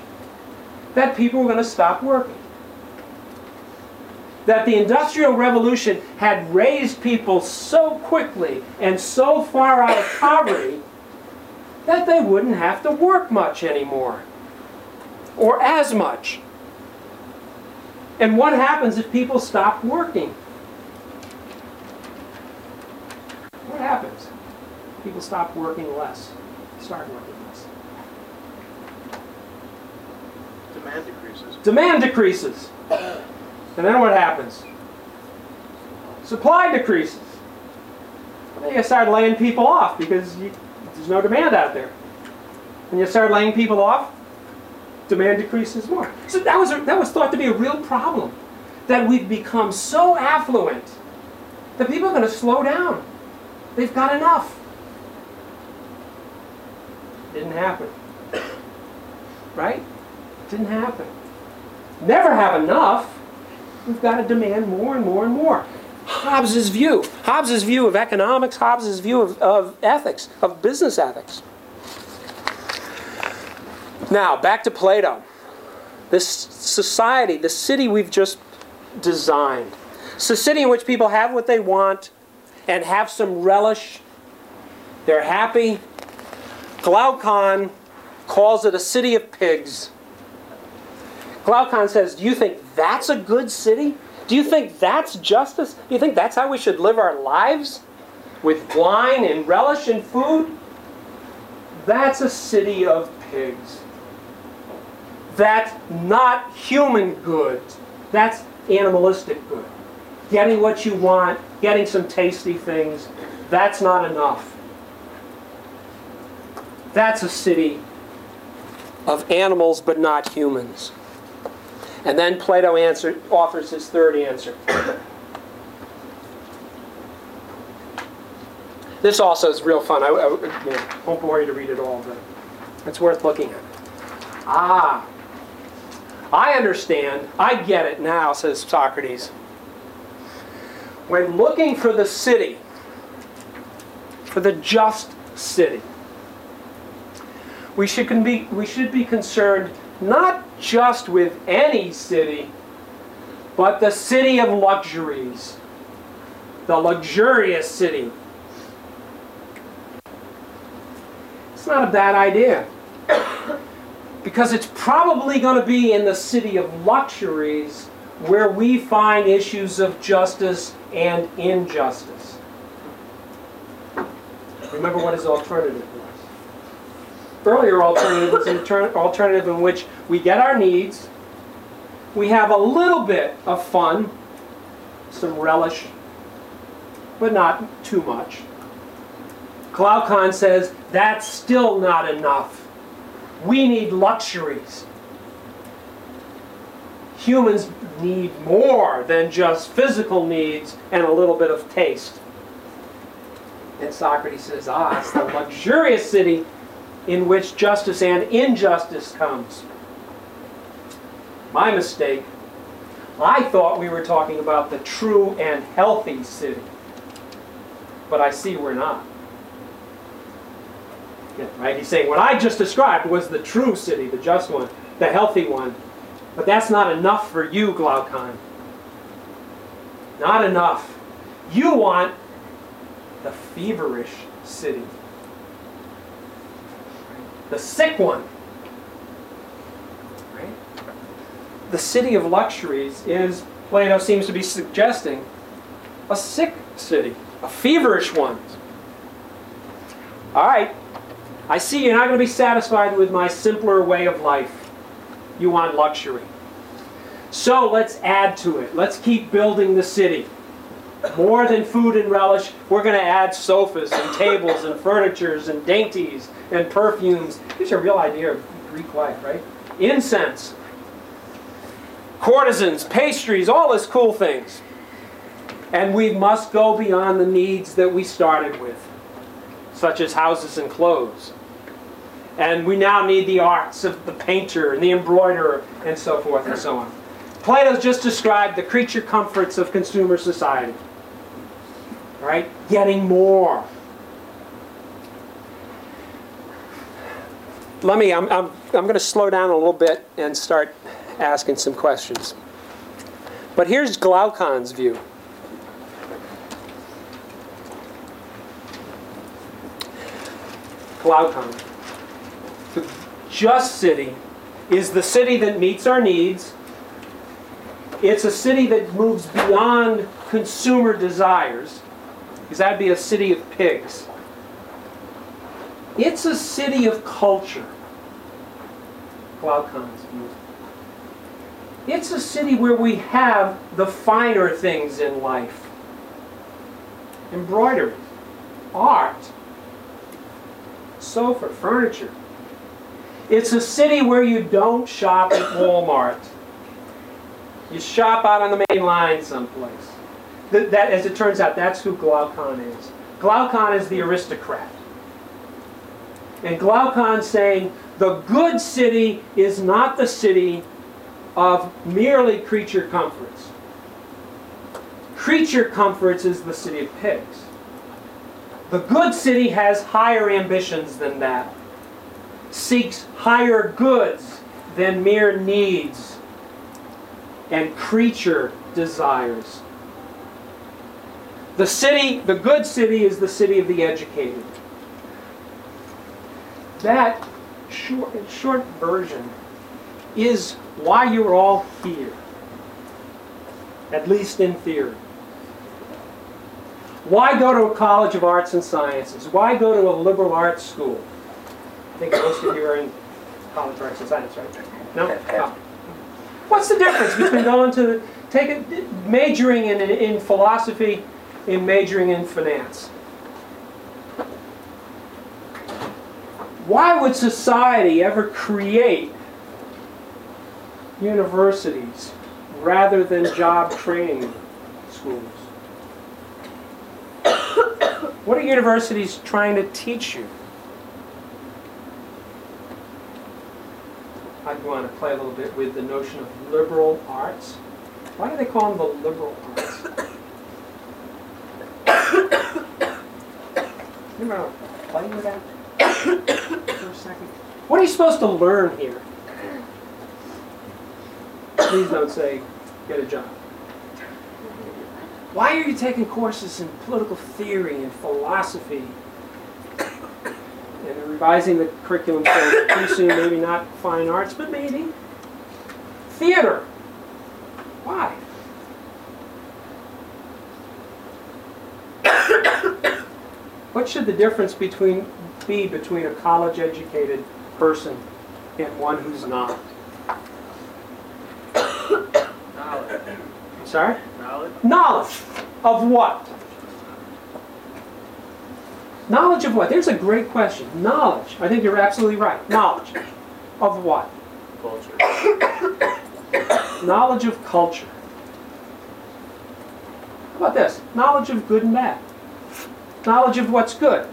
C: that people were going to stop working. That the Industrial Revolution had raised people so quickly and so far out of poverty that they wouldn't have to work much anymore. Or as much. And what happens if people stop working? What happens? People stop working less, start working less.
E: Demand decreases.
C: Demand decreases. And then what happens? Supply decreases. Then you start laying people off because you, there's no demand out there. And you start laying people off, demand decreases more. So that was, a, that was thought to be a real problem. That we've become so affluent that people are going to slow down. They've got enough. Didn't happen. Right? Didn't happen. Never have enough. We've got to demand more and more and more. Hobbes's view, Hobbes's view of economics, Hobbes's view of, of ethics, of business ethics. Now, back to Plato. This society, the city we've just designed. It's a city in which people have what they want and have some relish. They're happy. Glaucon calls it a city of pigs. Glaucon says, Do you think that's a good city? Do you think that's justice? Do you think that's how we should live our lives? With wine and relish and food? That's a city of pigs. That's not human good. That's animalistic good. Getting what you want, getting some tasty things, that's not enough. That's a city of animals but not humans. And then Plato answer, offers his third answer. This also is real fun. I, I you know, won't bore you to read it all, but it's worth looking at. Ah, I understand. I get it now, says Socrates. When looking for the city, for the just city, we should, be, we should be concerned not just with any city, but the city of luxuries, the luxurious city. It's not a bad idea. because it's probably going to be in the city of luxuries where we find issues of justice and injustice. Remember what his alternative. Earlier alternative was an alternative in which we get our needs, we have a little bit of fun, some relish, but not too much. Glaucon says that's still not enough. We need luxuries. humans need more than just physical needs and a little bit of taste. And Socrates says, ah, it's the luxurious city in which justice and injustice comes. My mistake. I thought we were talking about the true and healthy city. But I see we're not. Yeah, right? He's saying what I just described was the true city, the just one, the healthy one. But that's not enough for you, Glaucon. Not enough. You want the feverish city. The sick one. Right? The city of luxuries is, Plato seems to be suggesting, a sick city, a feverish one. All right, I see you're not going to be satisfied with my simpler way of life. You want luxury. So let's add to it. Let's keep building the city. More than food and relish, we're going to add sofas and tables and furnitures and dainties and perfumes. Here's a real idea of Greek life, right? Incense, courtesans, pastries, all these cool things. And we must go beyond the needs that we started with, such as houses and clothes. And we now need the arts of the painter and the embroiderer and so forth and so on. Plato's just described the creature comforts of consumer society. Right? Getting more. Let me, I'm, I'm, I'm going to slow down a little bit and start asking some questions. But here's Glaucon's view. Glaucon. The just city is the city that meets our needs. It's a city that moves beyond consumer desires, because that'd be a city of pigs. It's a city of culture. Glaucon's view. It's a city where we have the finer things in life embroidery, art, sofa, furniture. It's a city where you don't shop at Walmart. You shop out on the main line someplace. That, as it turns out, that's who Glaucon is. Glaucon is the aristocrat. And Glaucon's saying the good city is not the city of merely creature comforts. Creature comforts is the city of pigs. The good city has higher ambitions than that, seeks higher goods than mere needs and creature desires. The city, the good city, is the city of the educated. That short, short version is why you're all here, at least in theory. Why go to a college of arts and sciences? Why go to a liberal arts school? I think most of you are in college of arts and science, right? No? no. What's the difference between going to take a, majoring in, in philosophy and majoring in finance? Why would society ever create universities rather than job training schools? What are universities trying to teach you? I want to play a little bit with the notion of liberal arts. Why do they call them the liberal arts? you remember playing with that for a second? What are you supposed to learn here? Please don't say, get a job. Why are you taking courses in political theory and philosophy? And revising the curriculum for pretty soon, maybe not fine arts, but maybe theater. Why? what should the difference between be between a college educated person and one who's not?
F: Knowledge.
C: Sorry?
F: Knowledge?
C: Knowledge of what? Knowledge of what? There's a great question. Knowledge. I think you're absolutely right. Knowledge of what?
F: Culture.
C: knowledge of culture. How about this? Knowledge of good and bad. Knowledge of what's good.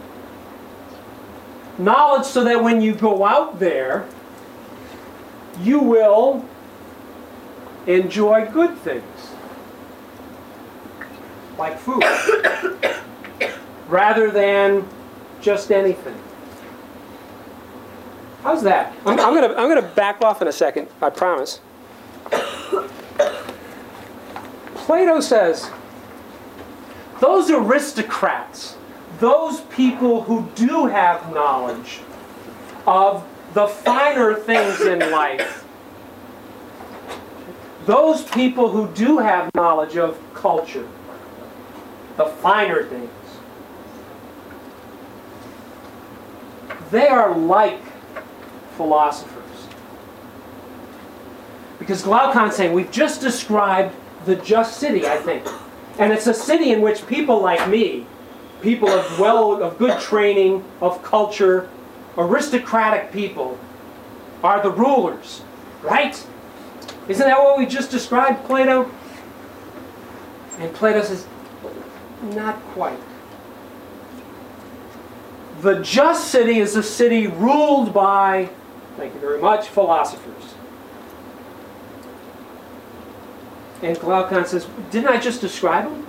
C: Knowledge so that when you go out there, you will enjoy good things. Like food. Rather than just anything. How's that? I'm, I'm gonna I'm gonna back off in a second. I promise. Plato says those aristocrats, those people who do have knowledge of the finer things in life, those people who do have knowledge of culture, the finer things, they are like philosophers. Because Glaucon's saying we've just described the just city, I think. And it's a city in which people like me, people of well of good training, of culture, aristocratic people, are the rulers. Right? Isn't that what we just described, Plato? And Plato says, not quite. The just city is a city ruled by, thank you very much, philosophers. And Glaucon says, didn't I just describe them?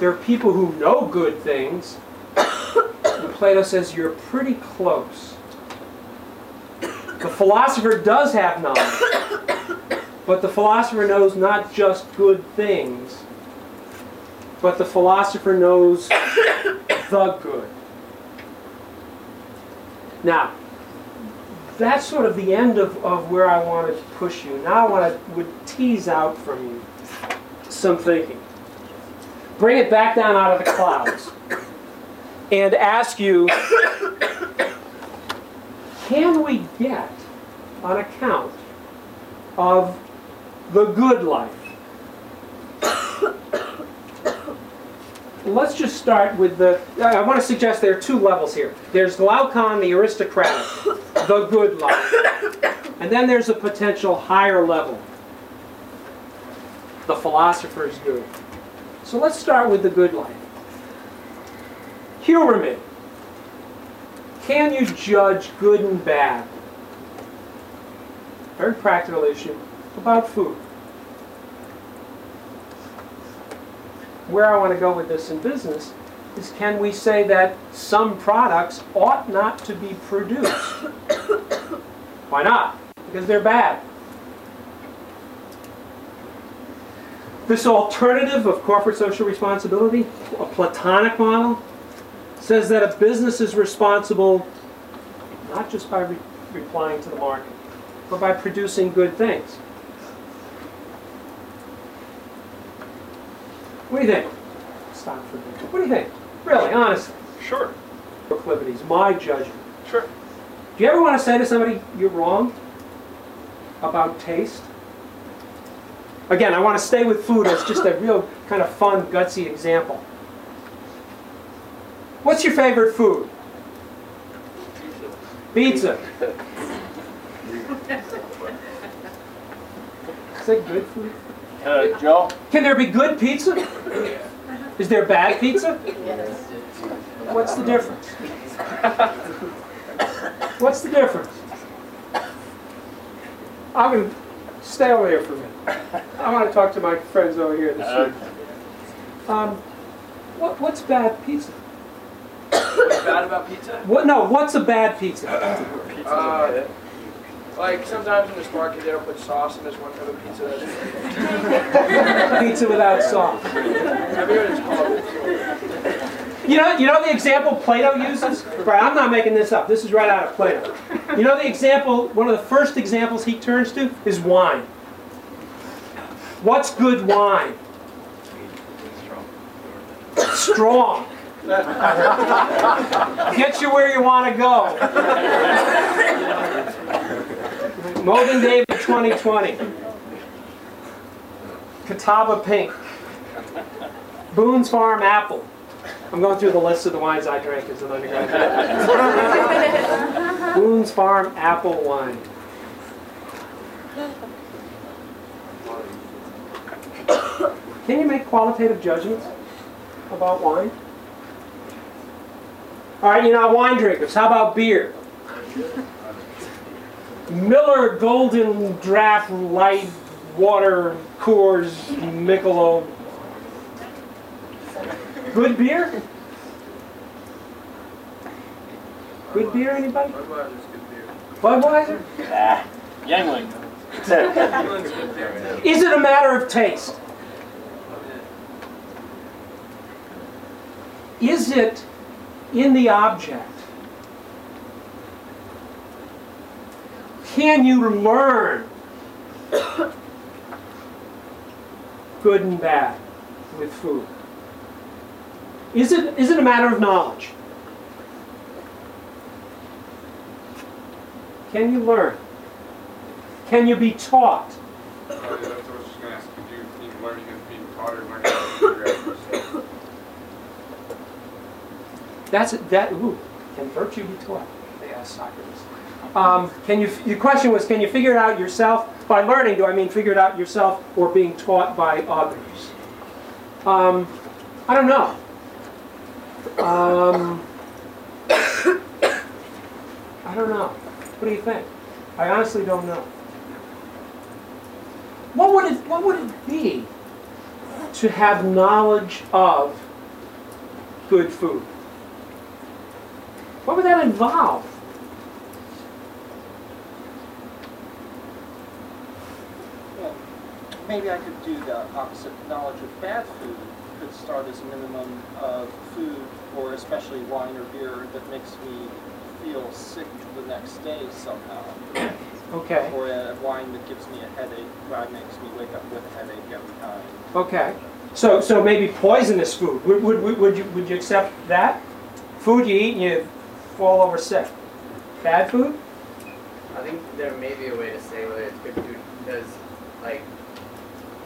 C: There are people who know good things. And Plato says, you're pretty close. The philosopher does have knowledge, but the philosopher knows not just good things, but the philosopher knows the good. Now, that's sort of the end of, of where I wanted to push you. Now I want to would tease out from you some thinking. Bring it back down out of the clouds. And ask you, can we get an account of the good life? Let's just start with the. I want to suggest there are two levels here. There's Glaucon, the aristocratic, the good life. And then there's a potential higher level, the philosopher's good. So let's start with the good life. Humor me. Can you judge good and bad? Very practical issue about food. Where I want to go with this in business is can we say that some products ought not to be produced? Why not? Because they're bad. This alternative of corporate social responsibility, a Platonic model, says that a business is responsible not just by re- replying to the market, but by producing good things. What do you think? Stop for a minute. What do you think? Really, honestly.
B: Sure.
C: Proclivities, my judgment.
B: Sure.
C: Do you ever want to say to somebody, you're wrong about taste? Again, I want to stay with food as just a real kind of fun, gutsy example. What's your favorite food? Pizza. Is that good food?
B: Uh, Joe?
C: Can there be good pizza? Is there bad pizza? What's the difference? What's the difference? I'm going to stay over here for a minute. I want to talk to my friends over here. This um, what, what's bad pizza?
D: What's bad about pizza?
C: What? No, what's a bad pizza?
D: Uh, like sometimes in this market they don't put sauce, and this one type of pizza.
C: Pizza without sauce.
D: I forget what it's called.
C: You know, you know the example Plato uses? Right, I'm not making this up. This is right out of Plato. You know the example, one of the first examples he turns to is wine. What's good wine? Strong. Strong. Gets you where you want to go. Mogen David 2020. Catawba Pink. Boone's Farm Apple. I'm going through the list of the wines I drank as an undergraduate. Boone's Farm Apple Wine. Can you make qualitative judgments about wine? All right, you're not wine drinkers. How about beer? Miller Golden Draft Light Water Coors Michelob. Good beer? Good beer, anybody?
D: Budweiser's good beer.
C: Budweiser?
G: Ah, Yuengling.
D: England's good beer.
C: Is it a matter of taste? Is it in the object? Can you learn good and bad with food? Is it, is it a matter of knowledge? Can you learn? Can you be taught?
H: That's
C: that. Ooh, can virtue be taught? They asked Socrates. Um, can you? The question was, can you figure it out yourself? By learning, do I mean figure it out yourself or being taught by others? Um, I don't know. Um, I don't know. What do you think? I honestly don't know. What would it? What would it be to have knowledge of good food? What would that involve?
E: Well, maybe I could do the opposite. Knowledge of bad food could start as a minimum of food, or especially wine or beer, that makes me feel sick the next day somehow.
C: Okay.
E: Or a wine that gives me a headache, wine makes me wake up with a headache every time.
C: Okay. So, so maybe poisonous food. Would, would, would, would you, would you accept that? Food you eat and you fall over sick. Bad food?
I: I think there may be a way to say whether it's good food because, like,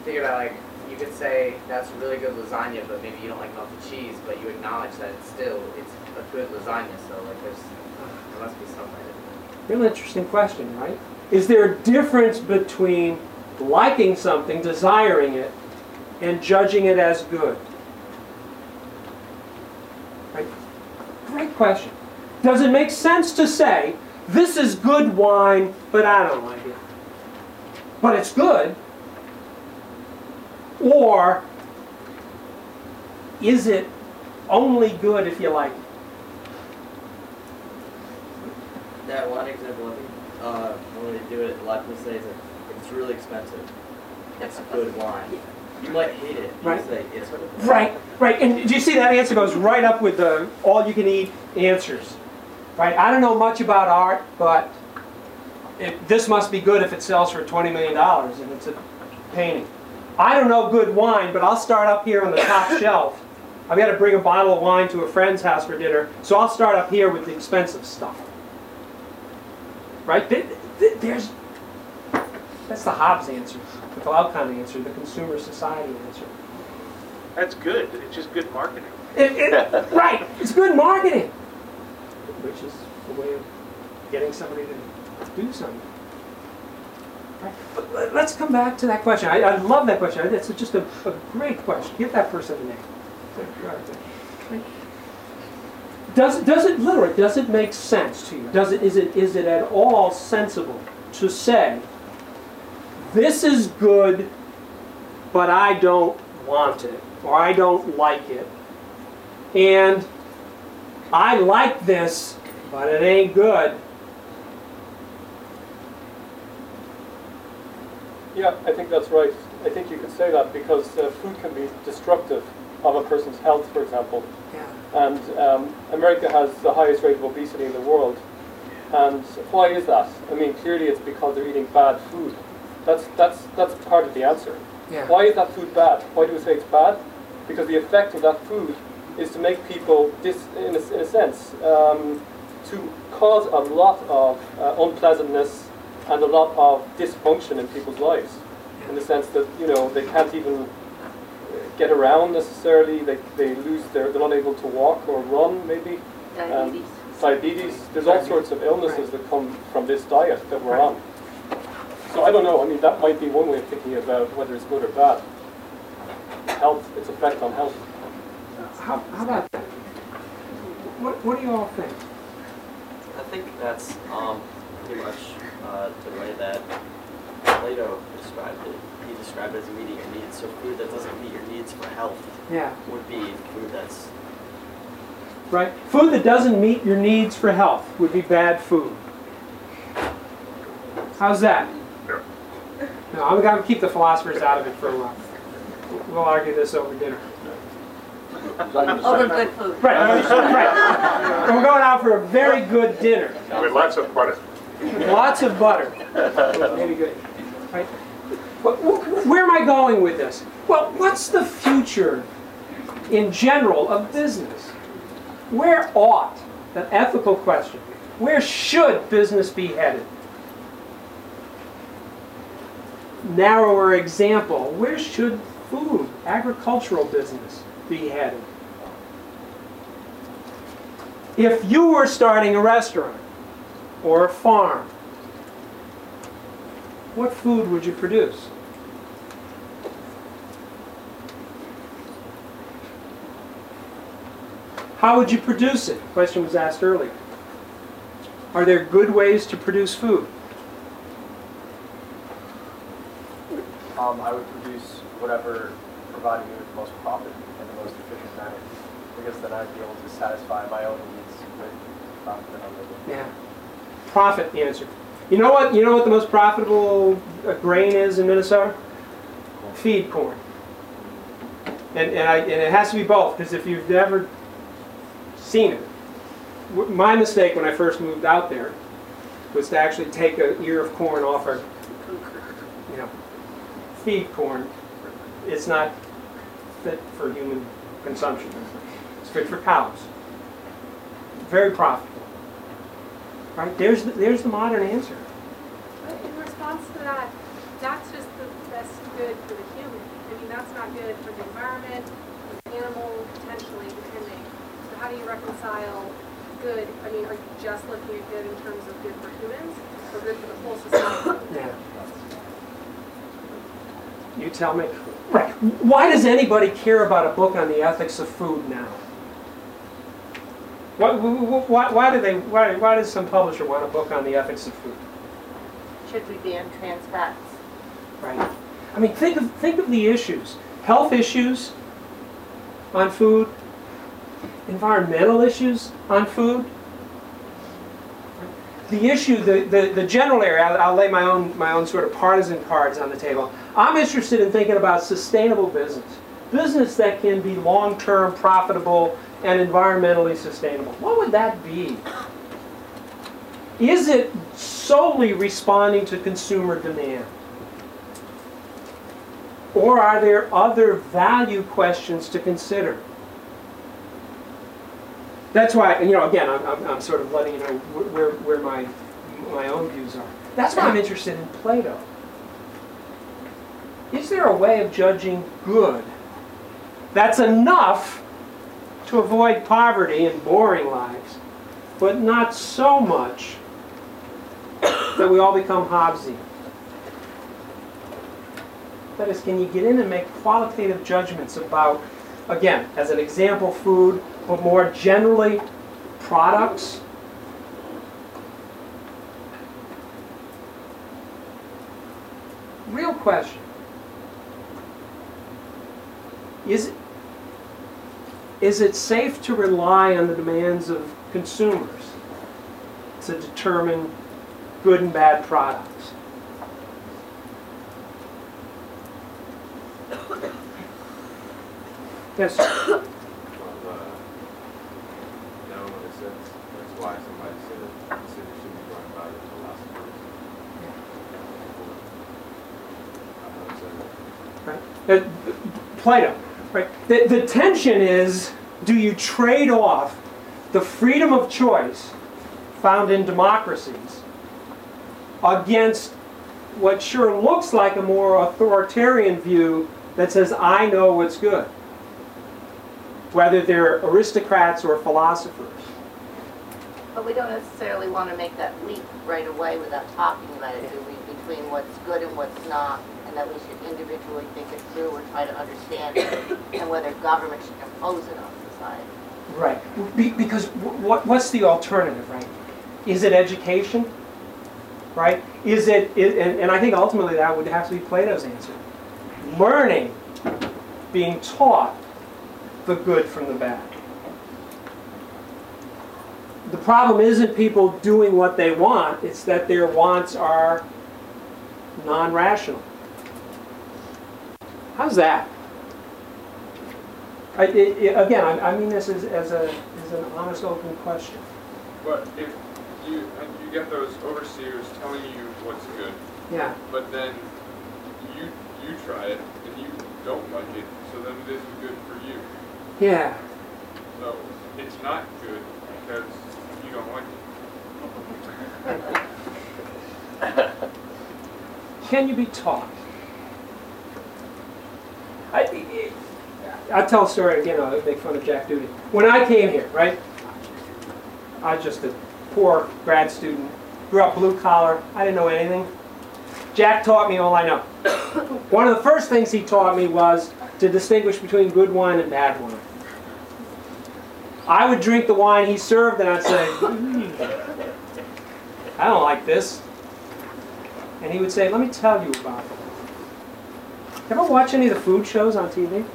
I: think about like you could say that's really good lasagna, but maybe you don't like melted cheese, but you acknowledge that it's still it's a good lasagna. So like, there's there must be some way. to-
C: Real interesting question, right? Is there a difference between liking something, desiring it, and judging it as good? Right? Great question. Does it make sense to say, this is good wine, but I don't like it? But it's good. Or is it only good if you like it?
F: That one example, I think, uh, when they do it, a lot of people say that it's really expensive, it's good wine. You might hate it.
C: Right.
F: say.
C: Right, right. And do you see that answer goes right up with the all you can eat answers? Right? I don't know much about art, but it, this must be good if it sells for $20 million and it's a painting. I don't know good wine, but I'll start up here on the top shelf. I've got to bring a bottle of wine to a friend's house for dinner, so I'll start up here with the expensive stuff. Right? Th- th- There's, that's the Hobbes answer, the Glaucon answer, the consumer society answer.
G: That's good. It's just good marketing.
C: It, it, right, it's good marketing, which is a way of getting somebody to do something. But let- let's come back to that question. I, I love that question. It's just a, a great question. Give that person a name. Does it, does it literally, does it make sense to you? Does it, is it, is it at all sensible to say, this is good, but I don't want it, or I don't like it, and I like this, but it ain't good.
G: Yeah, I think that's right. I think you could say that because uh, food can be destructive of a person's health, for example.
C: Yeah.
G: And um, America has the highest rate of obesity in the world. And why is that? I mean, clearly it's because they're eating bad food. That's, that's, that's part of the answer.
C: Yeah.
G: Why is that food bad? Why do we say it's bad? Because the effect of that food is to make people, dis, in, a, in a sense, um, to cause a lot of uh, unpleasantness and a lot of dysfunction in people's lives. In the sense that, you know, they can't even uh, get around necessarily, they, they lose their, they're unable to walk or run maybe. Um, diabetes, there's all sorts of illnesses that come from this diet that we're
C: Right.
G: on. So I don't know, I mean, that might be one way of thinking about whether it's good or bad. Health, its effect on health.
C: How, how about that? What, what do you all think?
F: I think that's um, pretty much uh, the way that Plato described it. He described it as meeting your needs. So food that doesn't meet your needs for health
C: Yeah.
F: would be food that's
C: Right? Food that doesn't meet your needs for health would be bad food. How's that? No, I'm going to keep the philosophers out of it for a while. We'll argue this over dinner.
J: Over good food.
C: Right, right. And we're going out for a very good dinner.
H: With lots of butter.
C: Lots of butter. Maybe good. Right? Wh- wh- Where am I going with this? Well, what's the future in general of business? Where ought, an ethical question, where should business be headed? Narrower example, where should food, agricultural business be headed? If you were starting a restaurant, or a farm, what food would you produce? How would you produce it? Question was asked earlier. Are there good ways to produce food?
K: Um, I would produce whatever provided me with the most profit and the most efficient manner, because then I'd be able to satisfy my own needs with profit that I'm making.
C: Yeah. Profit answer. You know what? You know what the most profitable uh, grain is in Minnesota? Feed corn. And, and, I, and it has to be both because if you've never seen it, my mistake when I first moved out there was to actually take a ear of corn off our, you know, feed corn. It's not fit for human consumption. It's fit for cows. Very profitable. Right? There's the, there's the modern answer.
L: But in response to that, that's just the best good for the human. I mean, that's not good for the environment, for the animal, potentially, depending. So how do you reconcile good? I mean, are you just looking at good in terms of good for humans, or good for the whole society?
C: Yeah. You tell me. Right. Why does anybody care about a book on the ethics of food now? Why, why, why do they? Why, why does some publisher want a book on the ethics of food?
J: Should we ban trans fats?
C: Right. I mean, think of think of the issues: health issues on food, environmental issues on food. The issue, the, the, the general area, I'll, I'll lay my own my own sort of partisan cards on the table. I'm interested in thinking about sustainable business, business that can be long-term profitable and environmentally sustainable. What would that be? Is it solely responding to consumer demand? Or are there other value questions to consider? That's why, you know, again, I'm, I'm, I'm sort of letting you know where, where my, my own views are. That's why I'm interested in Plato. Is there a way of judging good that's enough to avoid poverty and boring lives, but not so much that we all become Hobbesian? That is, can you get in and make qualitative judgments about, again, as an example, food, but more generally, products? Real question. Is, is it safe to rely on the demands of consumers to determine good and bad products? Yes, sir.
H: Well, uh, no, in a that's why somebody said the city should be run by the philosophers. I know
C: Uh, Plato, right? The, the tension is, do you trade off the freedom of choice found in democracies against what sure looks like a more authoritarian view that says, I know what's good? Whether they're aristocrats or philosophers.
J: But we don't necessarily want to make that leap right away without talking about it, do we, between what's good and what's not, and that we should individually think it through or try to understand it, and whether government should impose it on society.
C: Right, Be- because wh- what, what's the alternative, right? Is it education? Right? Is it, and, and I think ultimately that would have to be Plato's answer. Learning, being taught the good from the bad. The problem isn't people doing what they want, it's that their wants are non-rational. How's that? I, it, it, again, I, I mean this as, as a as an honest, open question.
M: But if you, you get those overseers telling you what's good,
C: Yeah.
M: but then you, you try it and you don't like it, so then it isn't good for you.
C: Yeah.
M: So it's not good because you don't like it.
C: Can you be taught? I, I, tell a story again. I'll make fun of Jack Doody. When I came here, right? I was just a poor grad student. Grew up blue collar. I didn't know anything. Jack taught me all I know. One of the first things he taught me was to distinguish between good wine and bad wine. I would drink the wine he served and I'd say, "Mm, I don't like this. And he would say, let me tell you about it. Ever watch any of the food shows on TV?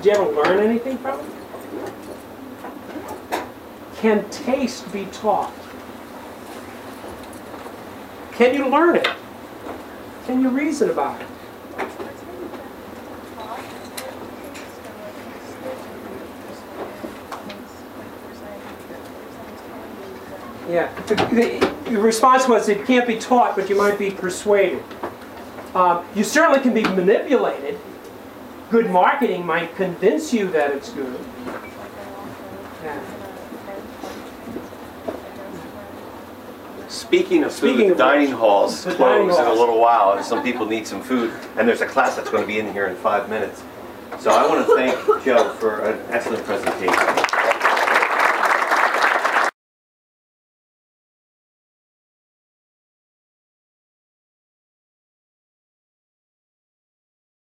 C: Did you ever learn anything from it? Can taste be taught? Can you learn it? Can you reason about it? Yeah. The, response was it can't be taught, but you might be persuaded. Um, you certainly can be manipulated. Good marketing might convince you that it's good. Yeah.
B: Speaking of
C: Speaking
B: food,
C: of
B: dining halls
C: the dining
B: close in a little while, and some people need some food, and there's a class that's going to be in here in five minutes. So I want to thank Joe for an excellent presentation.